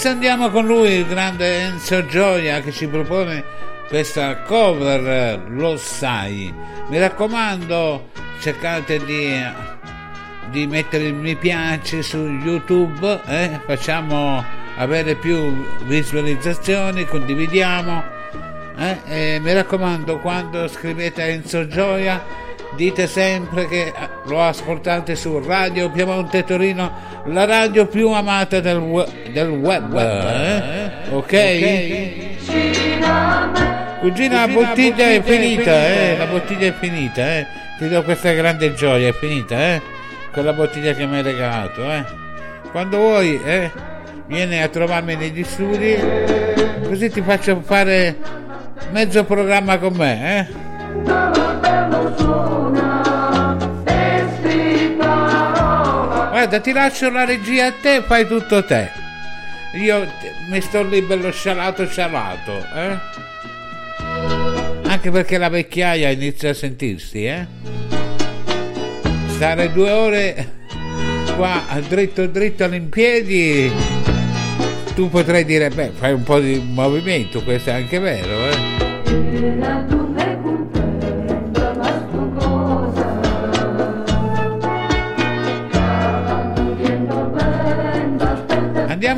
Adesso andiamo con lui, il grande Enzo Gioia che ci propone questa cover, lo sai. Mi raccomando, cercate di, di mettere il mi piace su YouTube, eh? facciamo avere più visualizzazioni, condividiamo. eh? Mi raccomando, quando scrivete Enzo Gioia, dite sempre che eh, lo ascoltate su Radio Piemonte Torino, la radio più amata del, we- del web. eh? Ok? Cugina, la bottiglia è finita, eh? La bottiglia è finita, eh? Ti do questa grande gioia, è finita, eh? Quella bottiglia che mi hai regalato, eh? Quando vuoi, eh? Vieni a trovarmi negli studi, così ti faccio fare mezzo programma con me, eh? Guarda, ti lascio la regia a te, fai tutto te. Io mi sto lì bello scialato scialato, eh? Anche perché la vecchiaia inizia a sentirsi, eh? Stare due ore qua dritto dritto all'impiedi, tu potrai dire, beh, fai un po' di movimento, questo è anche vero, eh?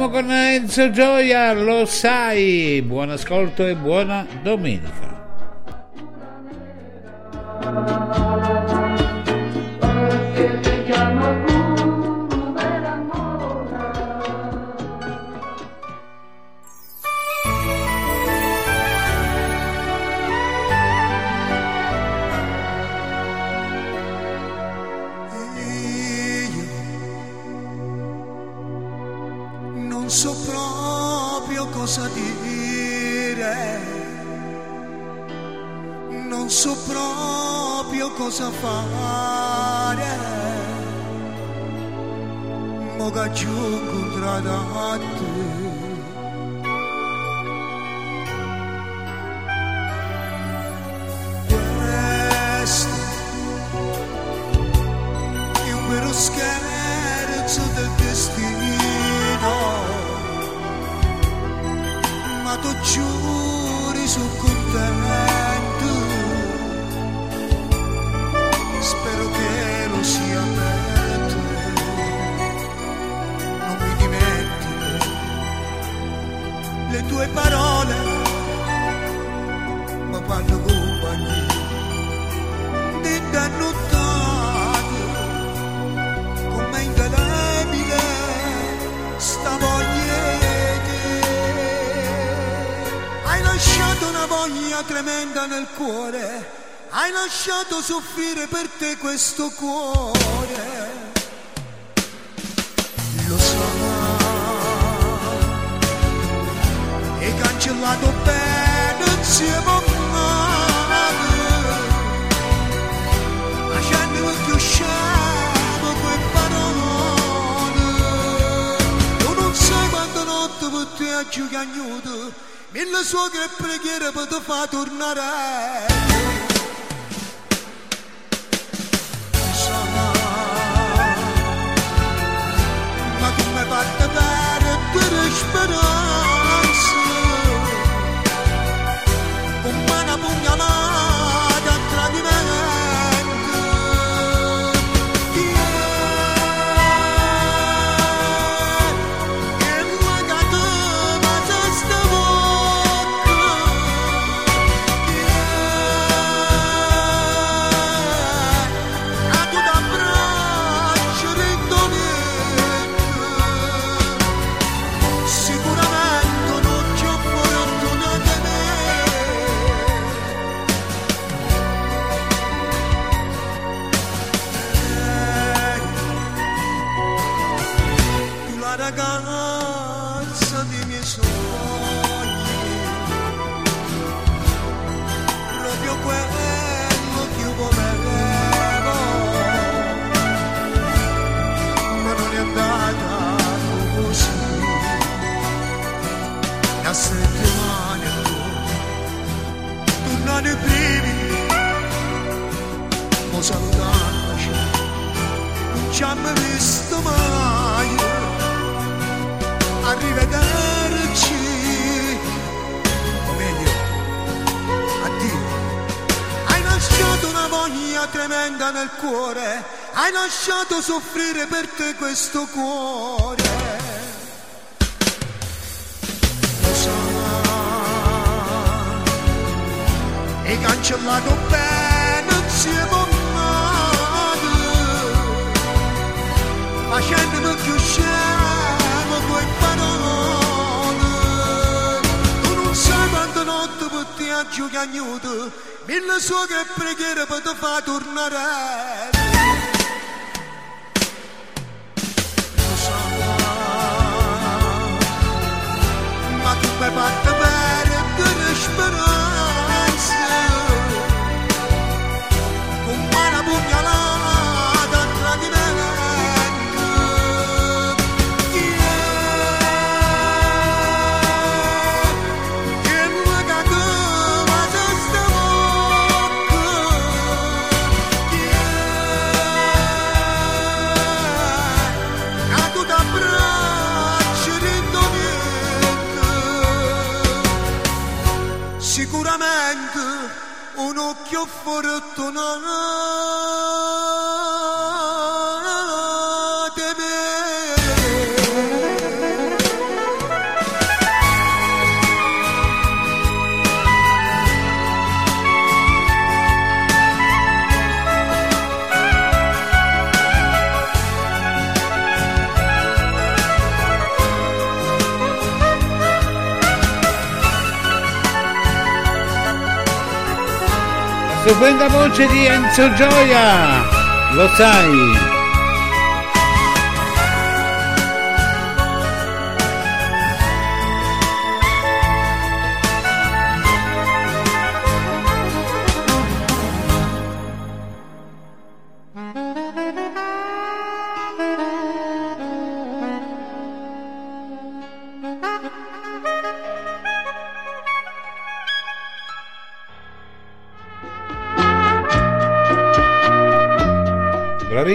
Andiamo con Enzo Gioia, lo sai. Buon ascolto e buona domenica. Soffrire per te questo cuore. La ragazza dei miei sogni. Proprio quello che io volevo. Ma non è andata così. A settimane tornano i primi mo salutarci non ci hanno visto mai arrivederci o meglio addio. Hai lasciato una voglia tremenda nel cuore hai lasciato soffrire per te questo cuore. Lo sai hai cancellato bene insieme a facendomi più scemo notte per te a giocare agnuto mille sue che preghiere per te fa tornare un occhio La stupenda voce di Enzo Gioia, lo sai.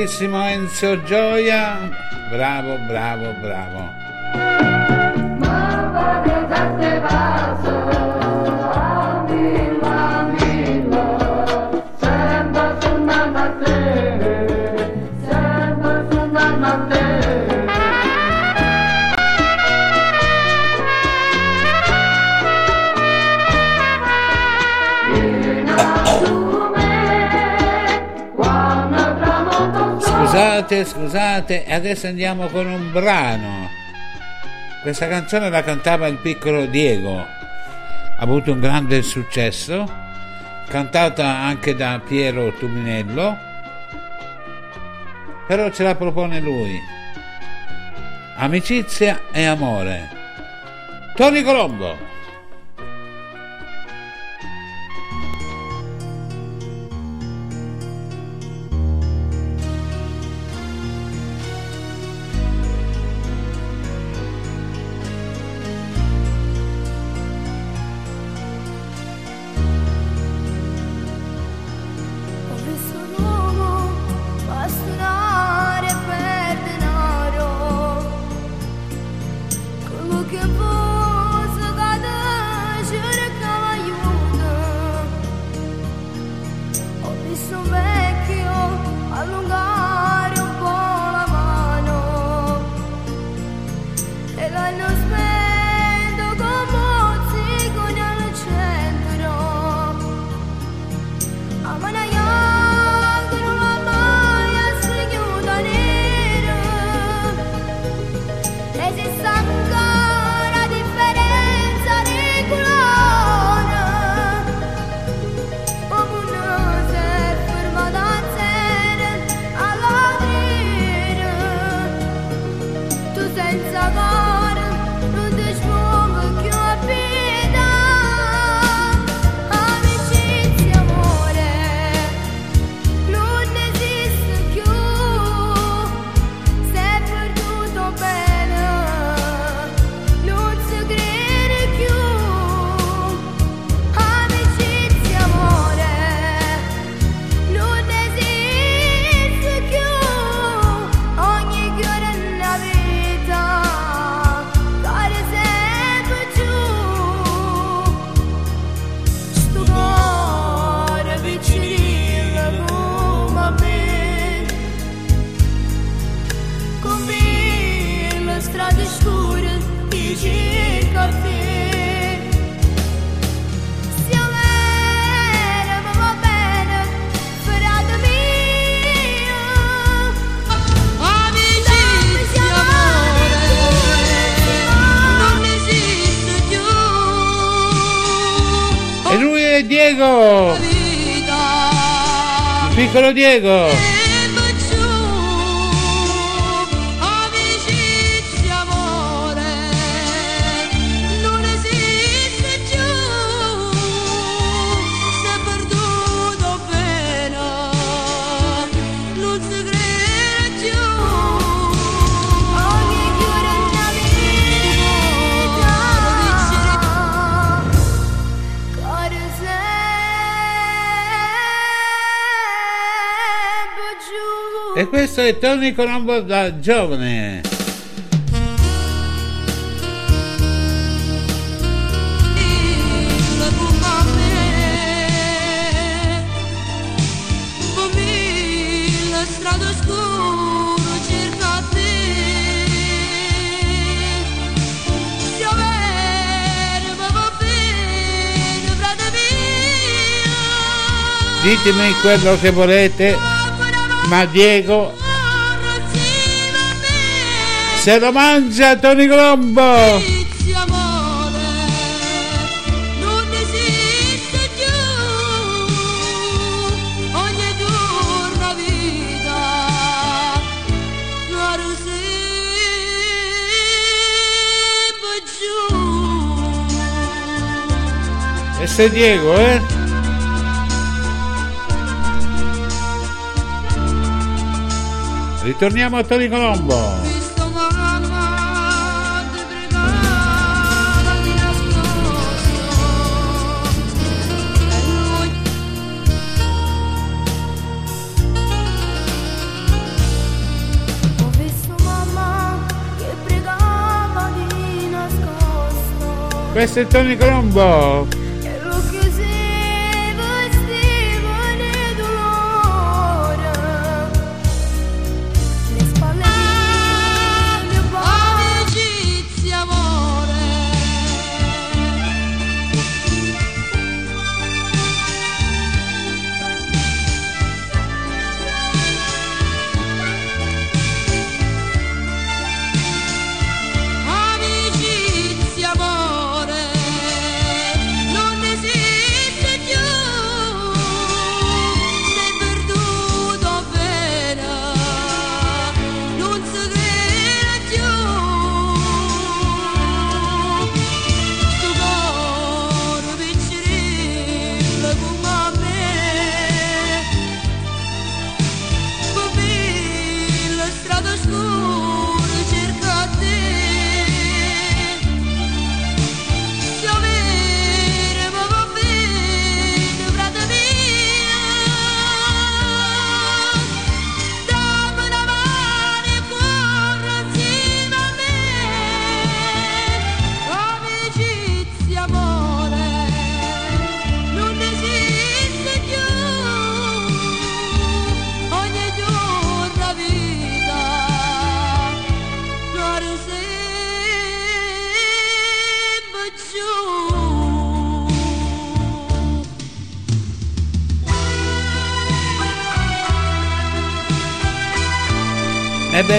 Bravissimo Enzo Gioia, bravo, bravo, bravo. Scusate, scusate, e adesso andiamo con un brano. Questa canzone la cantava il piccolo Diego, ha avuto un grande successo, cantata anche da Piero Tuminello, però ce la propone lui. Amicizia e amore. Tony Colombo. Solo Diego. e Tony Colombo da giovane. Ditemi quello che volete, ma Diego se lo mangia Tony Colombo! Non esiste più ogni turno vita non si giù. E sei Diego, eh? Ritorniamo a Tony Colombo. Questo è Tony Colombo.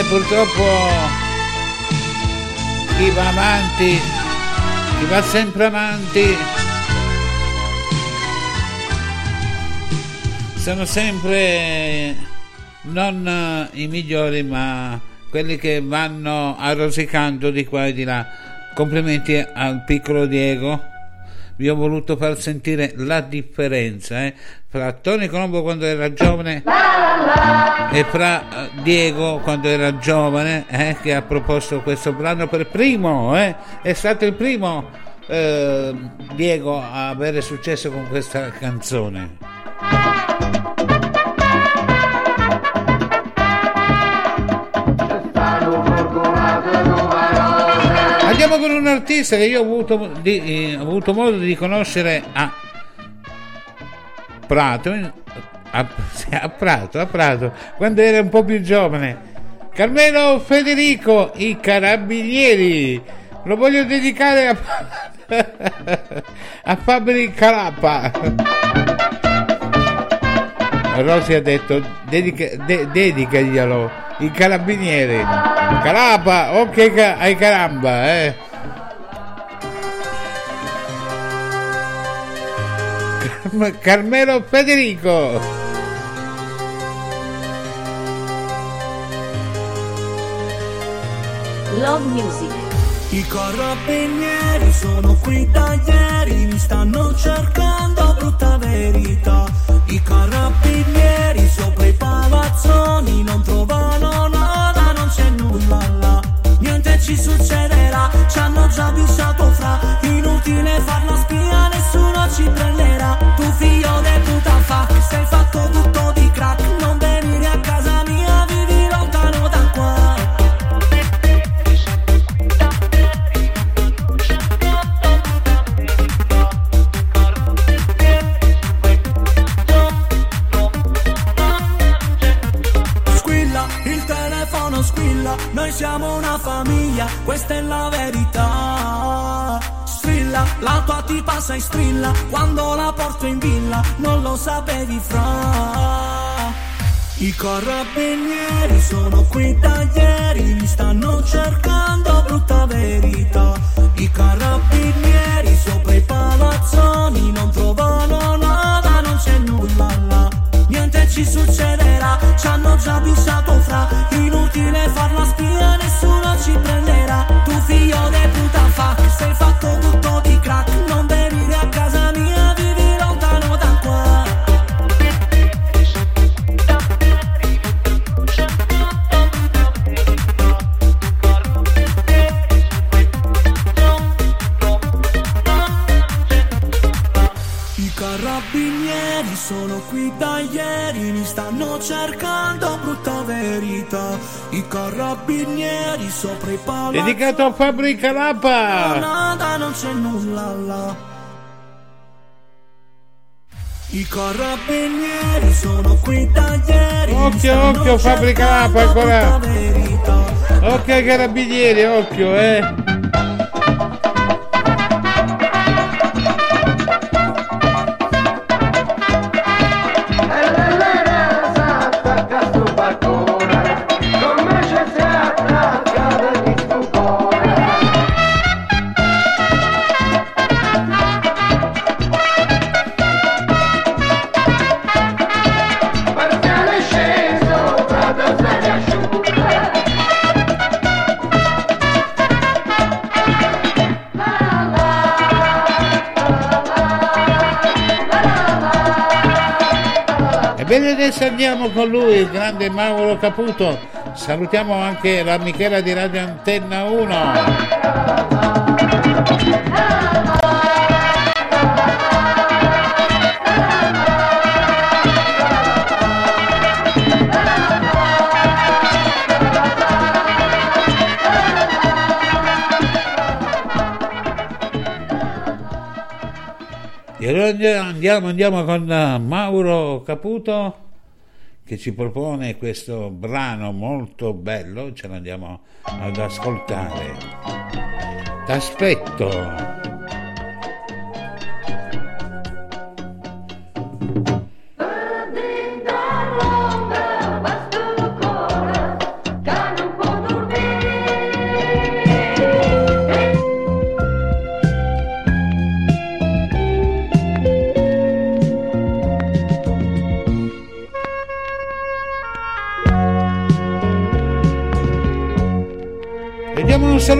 purtroppo chi va avanti, chi va sempre avanti, sono sempre non eh, i migliori ma quelli che vanno arrosicando di qua e di là. Complimenti al piccolo Diego. Vi ho voluto far sentire la differenza eh, fra Tony Colombo quando era giovane e fra eh, Diego quando era giovane eh, che ha proposto questo brano per primo. eh. È stato il primo eh, Diego a avere successo con questa canzone. Andiamo con un artista che io ho avuto, di- eh, ho avuto modo di conoscere a Prato, a, a Prato, a Prato, quando era un po' più giovane. Carmelo Federico, i carabinieri. Lo voglio dedicare a, a Fabri Calappa. Rosy ha detto dedica, de- dedicaglielo i carabinieri Calapa ok ai caramba eh Carm- Carmelo Federico Love Music. I carabinieri sono qui da ieri, mi stanno cercando brutta verità. I carabinieri sopra i palazzoni non trovano nada, non c'è nulla là. Niente ci succederà, ci hanno già avvisato fra. Inutile far la spia, nessuno ci prenderà. Tu figlio de puta fuck, sei fatto tutto squilla, noi siamo una famiglia, questa è la verità. Strilla, la tua tipa sai strilla, quando la porto in villa, non lo sapevi fra. I carabinieri sono qui da ieri, mi stanno cercando brutta verità. I carabinieri sopra i palazzoni non trovano nada, non c'è nulla là. Niente ci succederà, ci hanno già avvisato fra. Inutile far la dedicato a Fabri Calappa Nada, non c'è nulla là. I carabinieri sono qui da ieri. occhio occhio Fabri Calappa ancora occhio ai carabinieri occhio eh andiamo con lui, il grande Mauro Caputo. Salutiamo anche la Michela di Radio Antenna 1. E allora andiamo- andiamo, con Mauro Caputo che ci propone questo brano molto bello, ce l'andiamo ad ascoltare. T'aspetto.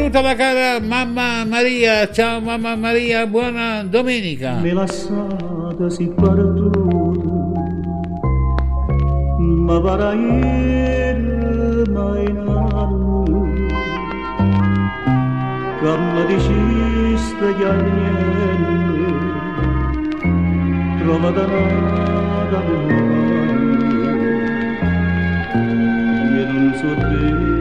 Saluta la cara mamma Maria. Ciao mamma Maria, buona domenica. Me lasciata si partuta Ma para ir mai nanno Camma di cista gli agnelli Trova da nada Io non so bene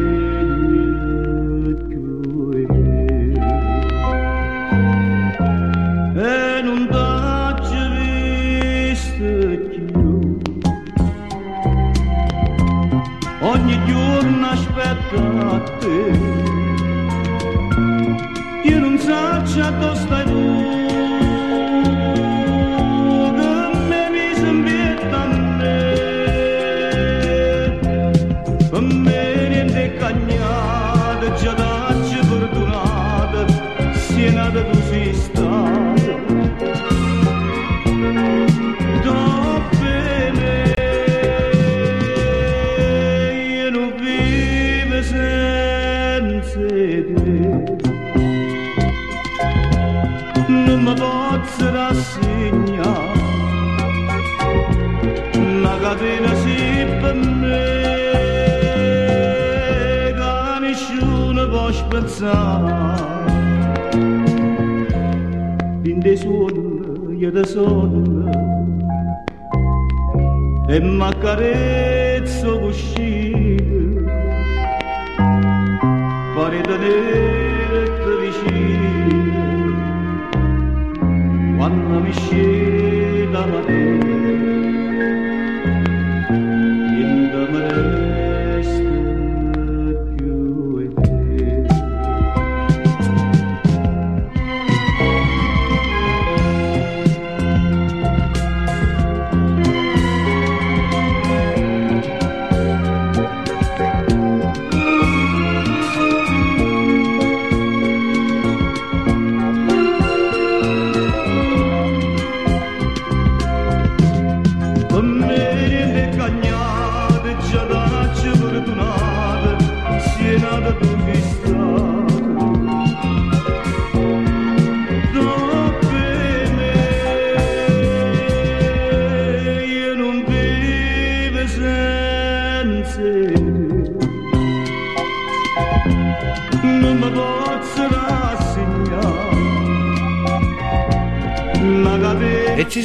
giorno aspetta a te io non so dove stai tu che me. Mi nessuno può spezzare in dei suoni io da solo e m'accarezzo cuscino pare tenerti vicino quando mi scende la mattina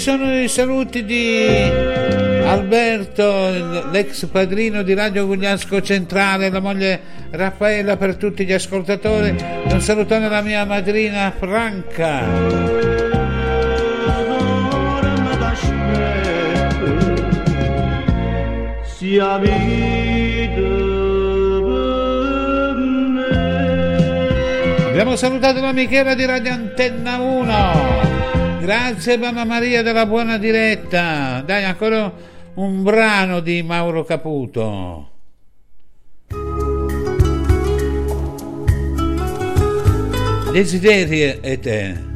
sono i saluti di Alberto, l'ex padrino di Radio Gugliasco Centrale, la moglie Raffaella per tutti gli ascoltatori. Un salutone alla mia madrina Franca. sia. Abbiamo salutato la Michela di Radio Antenna 1. Grazie mamma Maria della buona diretta. Dai ancora un brano di Mauro Caputo. Desideri e te.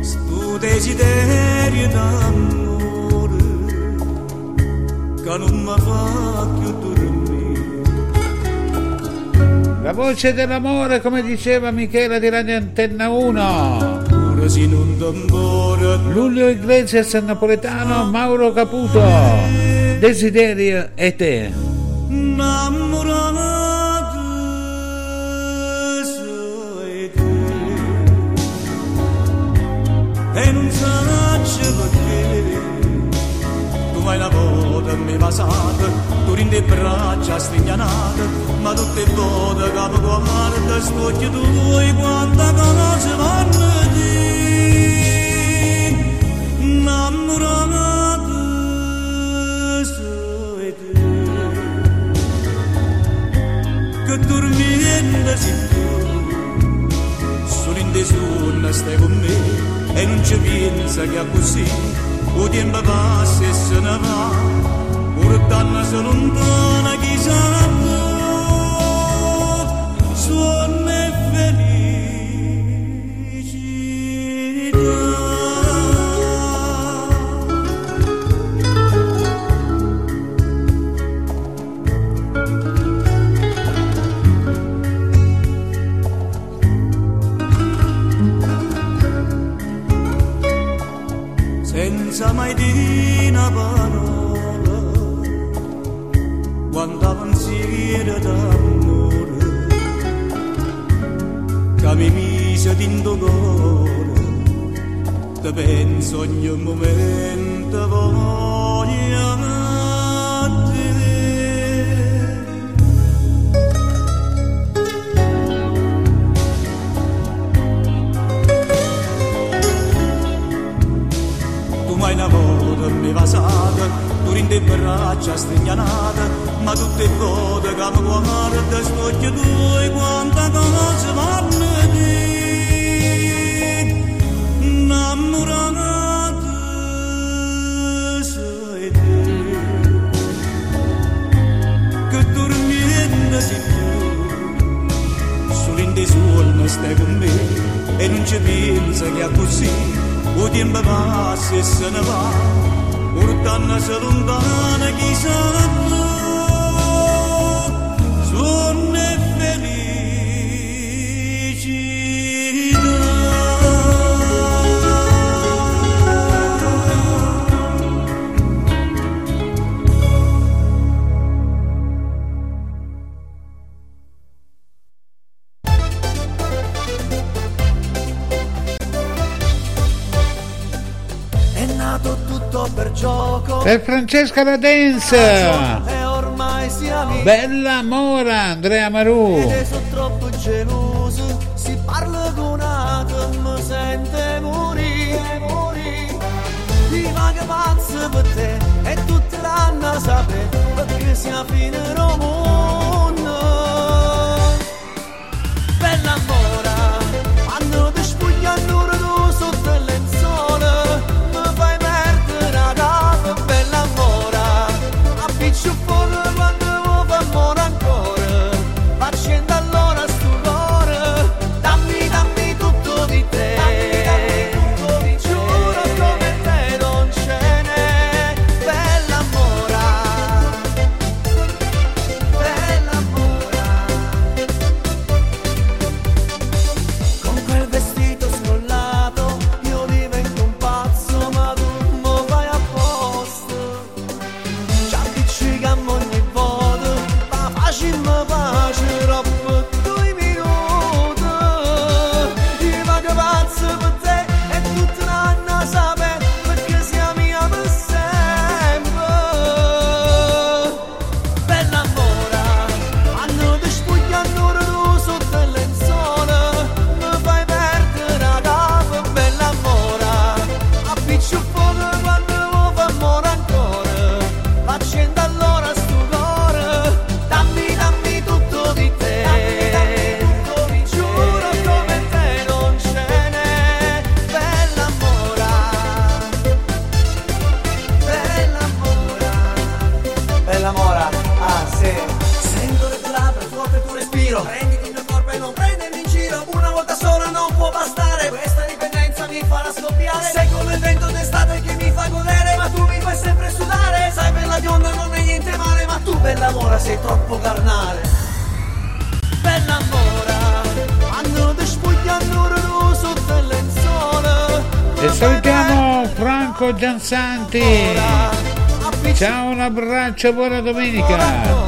Sto desiderio d'amore La voce dell'amore, come diceva Michela di Radio Antenna 1. Ora si non tambora Lullio Iglesias napoletano, Mauro Caputo. Desiderio e te. e non saggio perché tu hai la volta mi basata tu rinde braccia strignanate ma tutte volte che mi guarda sto occhi tuoi quanta cosa vanno di innamorato sei te che dormiendo si tu solo in desuna stai con me e non ci pensa che è così o tempo passa e se ne va portando se lontana Francesca la Dance ah, eh, Bella Mora Andrea Maru sono troppo geloso Si parla con un atomo sente morire Morire Prima che pazzo per te E tutta l'anno sapete che sia fine Roma salutiamo Franco Gianzanti ciao un abbraccio buona domenica.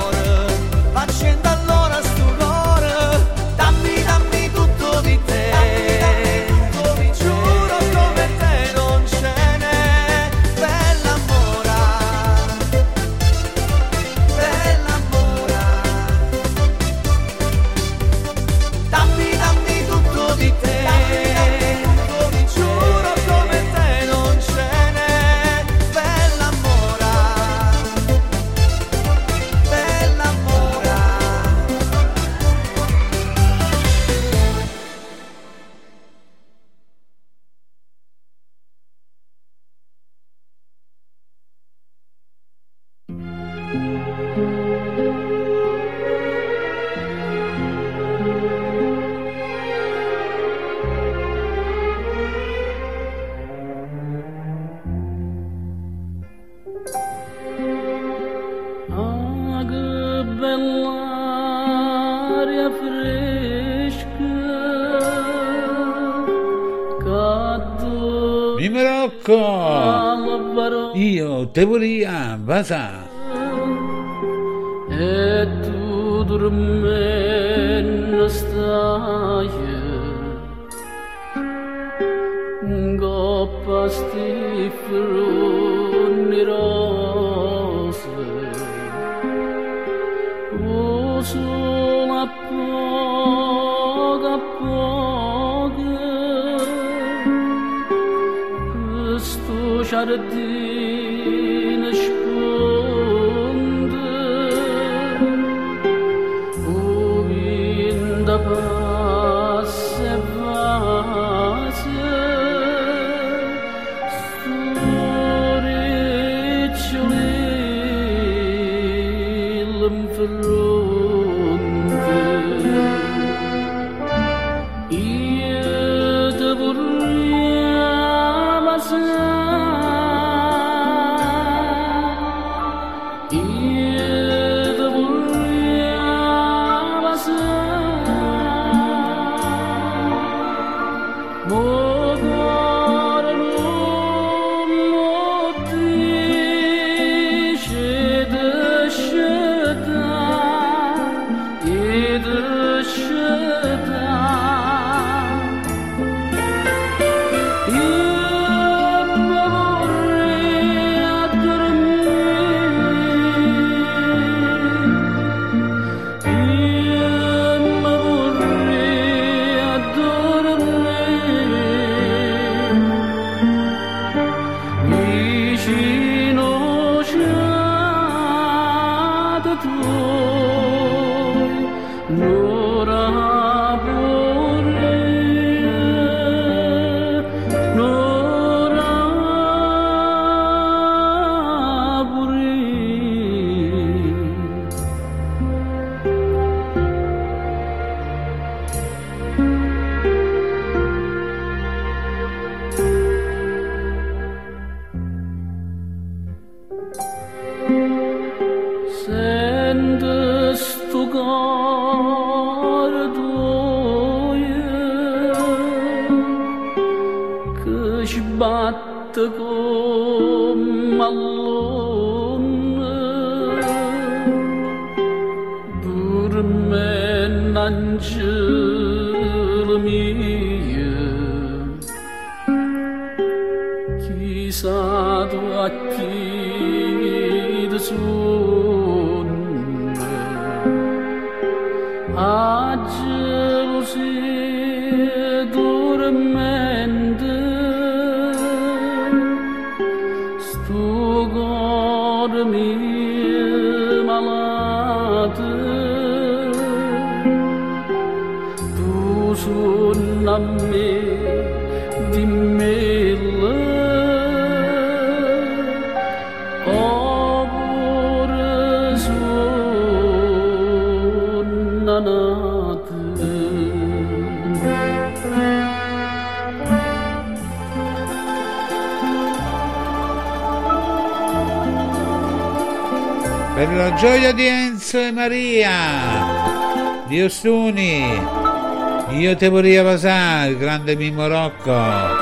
Sudbury a Baza. dormir chissà tu a chi عمي دمي الله أبرزون per la gioia di Enzo e Maria, di Ostuni, io te vorrei basare, grande Mimmo Rocco.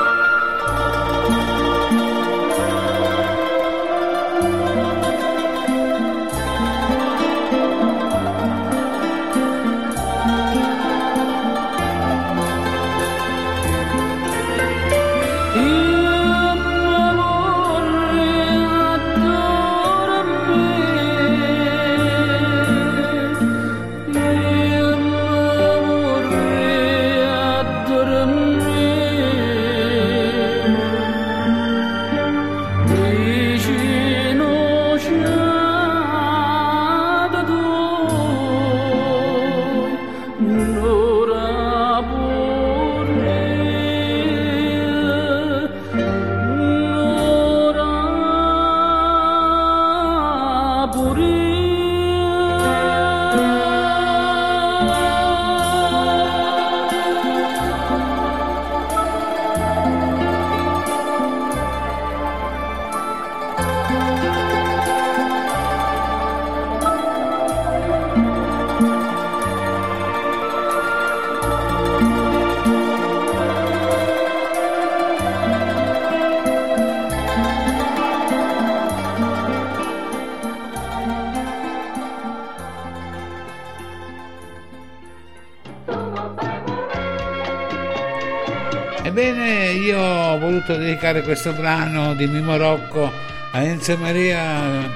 Dedicare questo brano di Mimo Rocco a Enzo Maria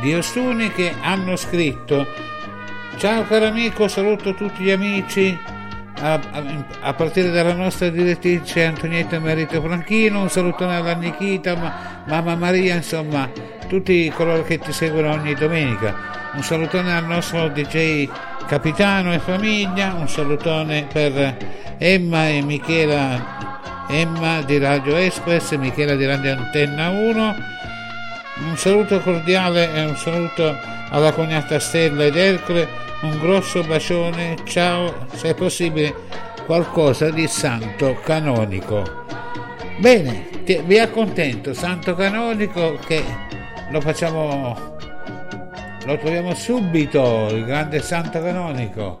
di Ostuni che hanno scritto Ciao caro amico, saluto tutti gli amici a, a, a partire dalla nostra direttrice Antonietta Merito Franchino, un salutone alla Nikita, ma, mamma Maria, insomma, tutti coloro che ti seguono ogni domenica. Un salutone al nostro DJ Capitano e famiglia, un salutone per Emma e Michela, Emma di Radio Express Michela di Radio Antenna 1. Un saluto cordiale e un saluto alla cognata Stella ed Ercole un grosso bacione, ciao, se è possibile qualcosa di santo canonico. Bene, ti, vi accontento, santo canonico che lo facciamo, lo troviamo subito, il grande santo canonico.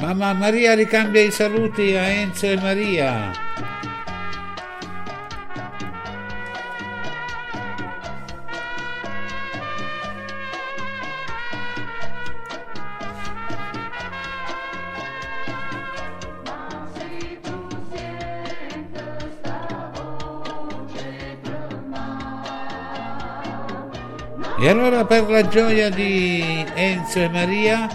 Mamma Maria ricambia i saluti a Enzo e Maria. E allora per la gioia di Enzo e Maria,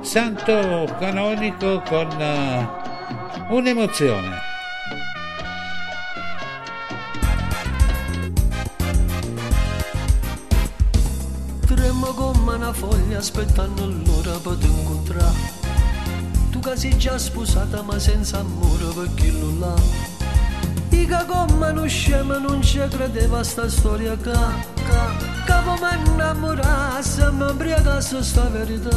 santo canonico con uh, un'emozione. Tremmo come una foglia aspettando l'ora per incontrare. Tu che sei già sposata ma senza amore per chi lo là. Ica come uno scemo non ci credeva sta storia ca, ca, Capo mi innamorasse, mi imbriacasse sta verità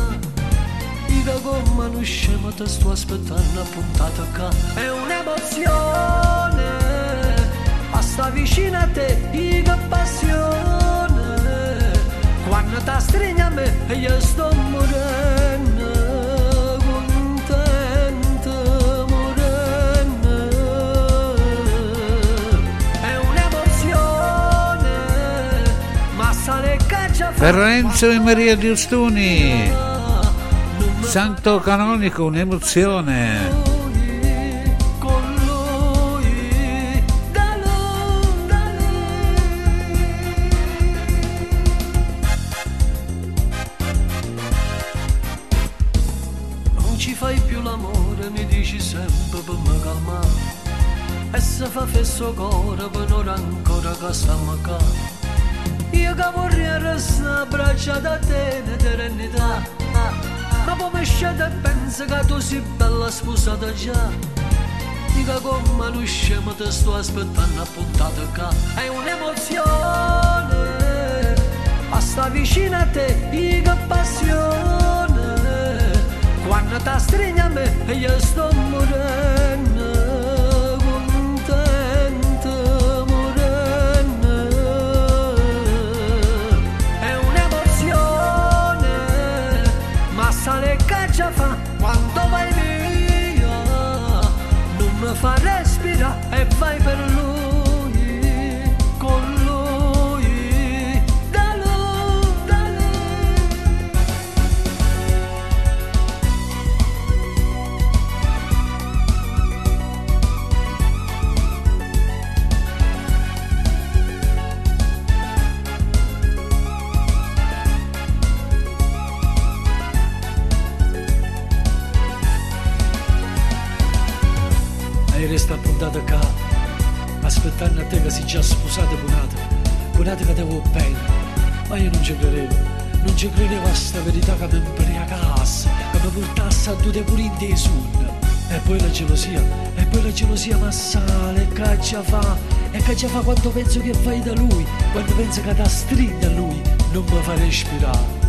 Ica come uno scemo ti sto aspettando a puntata È un'emozione, a sta vicino a te, ica passione. Quando ti stringi a me, io sto morendo Per Enzo e Maria di Ostuni, santo canonico, un'emozione. Tu sei bella sposata già. Dica come non scemo ti sto aspettando appuntato qua È un'emozione A sta vicino a te Dica passione. Quando ti stringi a me Io sto morendo poi la gelosia mi assale, e che ci fa, e che ci fa quando penso che fai da lui, quando penso che ti stringi a lui, non mi fa respirare.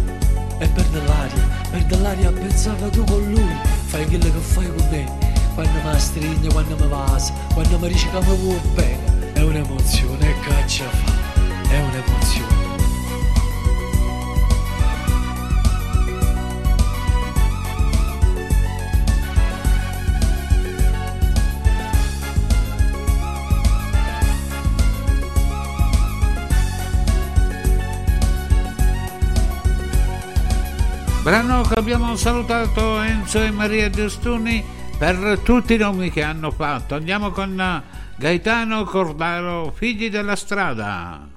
E per nell'aria, per nell'aria pensavo tu con lui, fai quello che fai con me, quando mi stringi, quando mi vasi, quando mi dici che mi vuoi bene, è un'emozione, ci fa, che abbiamo salutato Enzo e Maria Giustuni per tutti i nomi che hanno fatto. Andiamo con eh, Gaetano Cordaro, figli della strada.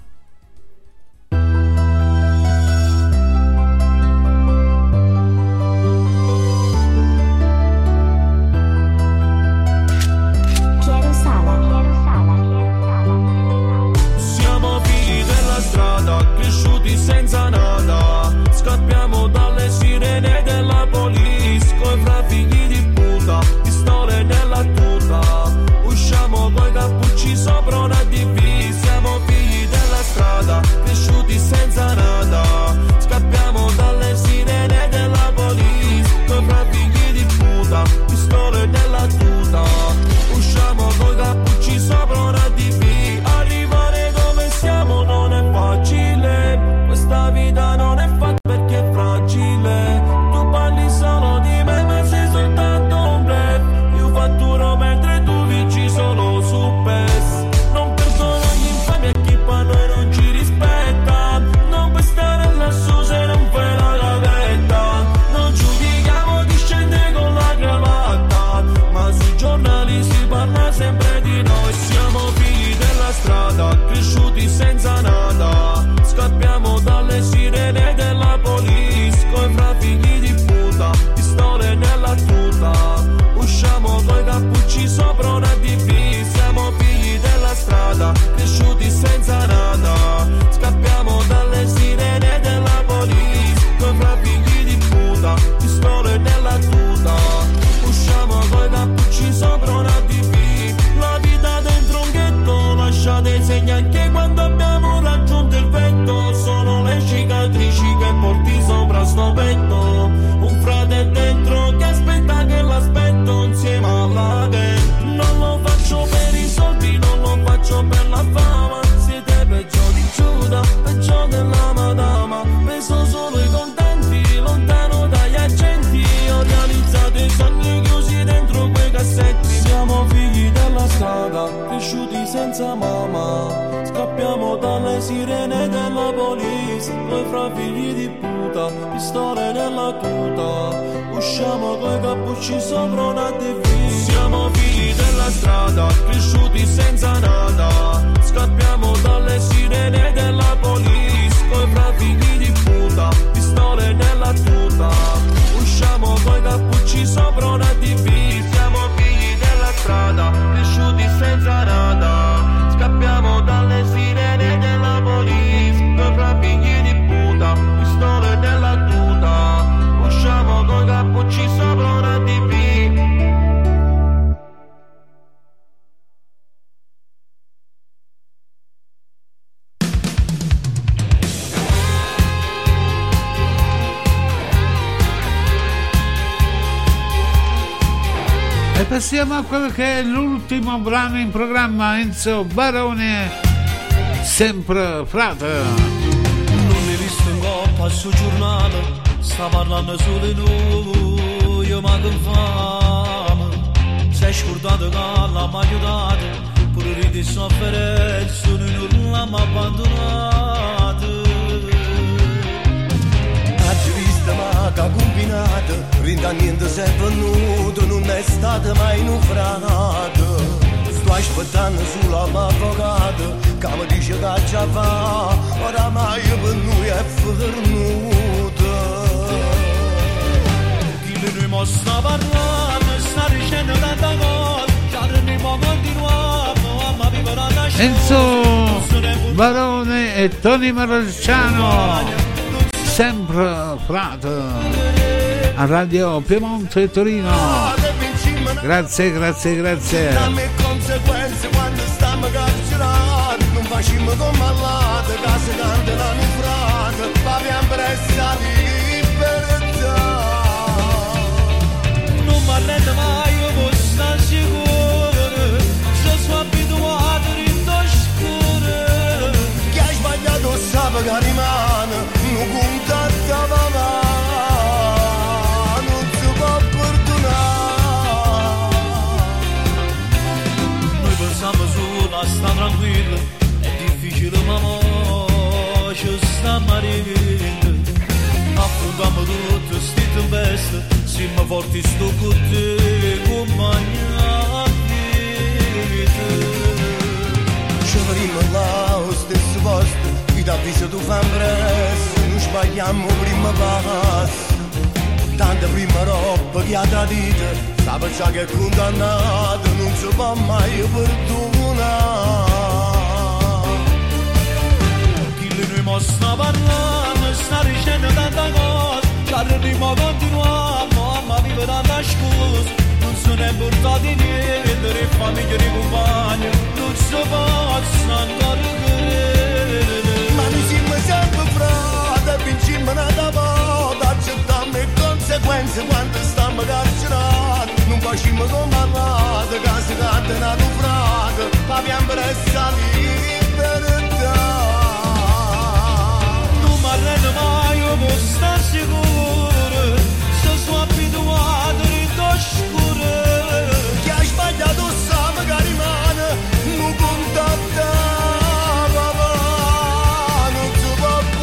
permanență, barone, sempre frată. Lunedì stângo passo giornata, sta parlando solo lui, io ma con fame, sei scordata che la mai aiutata, pure ridi soffere, sono in urla ma abbandonata. Ați visto ma ca combinată, rindandu-se venuto, non è stata mai nufrata. Baş batan zulama vogadı Kamı dişi kaçava Oramayı bunu hep fıhır nudu Gilirim o sabahlar Sarışen ölen già Yarın imamın dirvam Ama bir beraber Enzo Barone e Tony Marciano Sempre frate a Radio Piemonte e Torino. Grazie, grazie, grazie. marindë Apo nga rrutë sti të mbestë Si më vorti stu ku ty ku ma një apitë Shëvëri më laus të së vostë Vida visë të famres Nush pa jam u vrim më bahas Tanë të vrim më ropë për gjata ditë Sa për qake kunda natë Nuk që pa ma për të sta parlando Sta dicendo tanta cosa Ci arriviamo continuiamo A vivere tanta scusa Non se ne è portati Non si possa ancora credere Ma noi siamo sempre frate Vinciamo una volta Accettiamo le conseguenze Quando stiamo carcerati Non facciamo come parlate Che si canta una naufrago Paviamo per essere Arrendo mai, io posso stare sicuro. Se sono abituato a scuro Chi ha sbagliato sa magari male Non contatta papà Non si può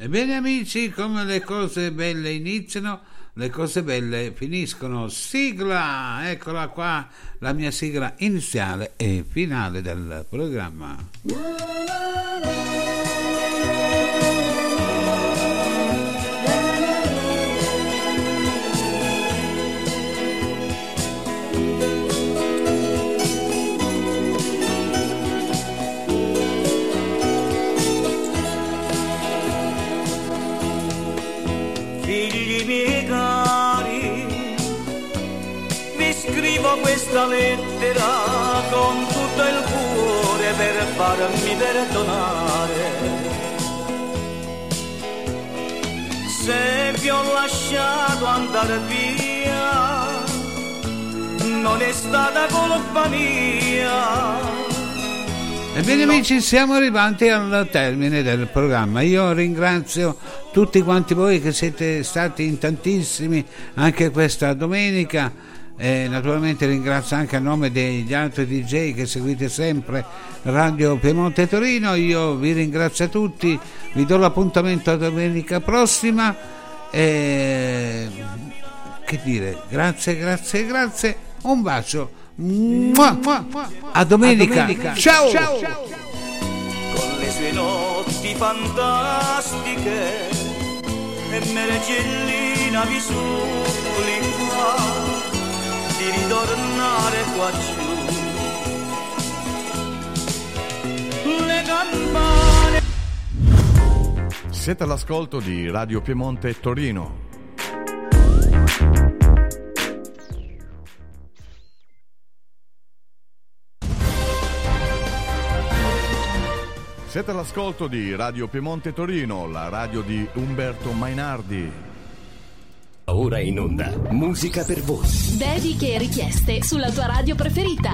Ebbene amici, come le cose belle iniziano, le cose belle finiscono. Sigla! Eccola qua, la mia sigla iniziale e finale del programma. Questa lettera con tutto il cuore per farmi perdonare. Se vi ho lasciato andare via, non è stata colpa mia. Ebbene amici, siamo arrivati al termine del programma. Io ringrazio tutti quanti voi che siete stati in tantissimi anche questa domenica. E naturalmente ringrazio anche a nome degli altri DJ che seguite sempre Radio Piemonte Torino. Io vi ringrazio tutti, vi do l'appuntamento a domenica prossima. E che dire, grazie, grazie, grazie. Un bacio. Mua, mua, mua. A domenica. A domenica. Ciao. Ciao. con le sue notti fantastiche e Meregellina vi suppli qua ritornare qua giù. Le campane Siete all'ascolto di Radio Piemonte Torino. Siete all'ascolto di Radio Piemonte Torino, la radio di Umberto Mainardi. Ora in onda, musica per voi. Dediche e richieste sulla tua radio preferita.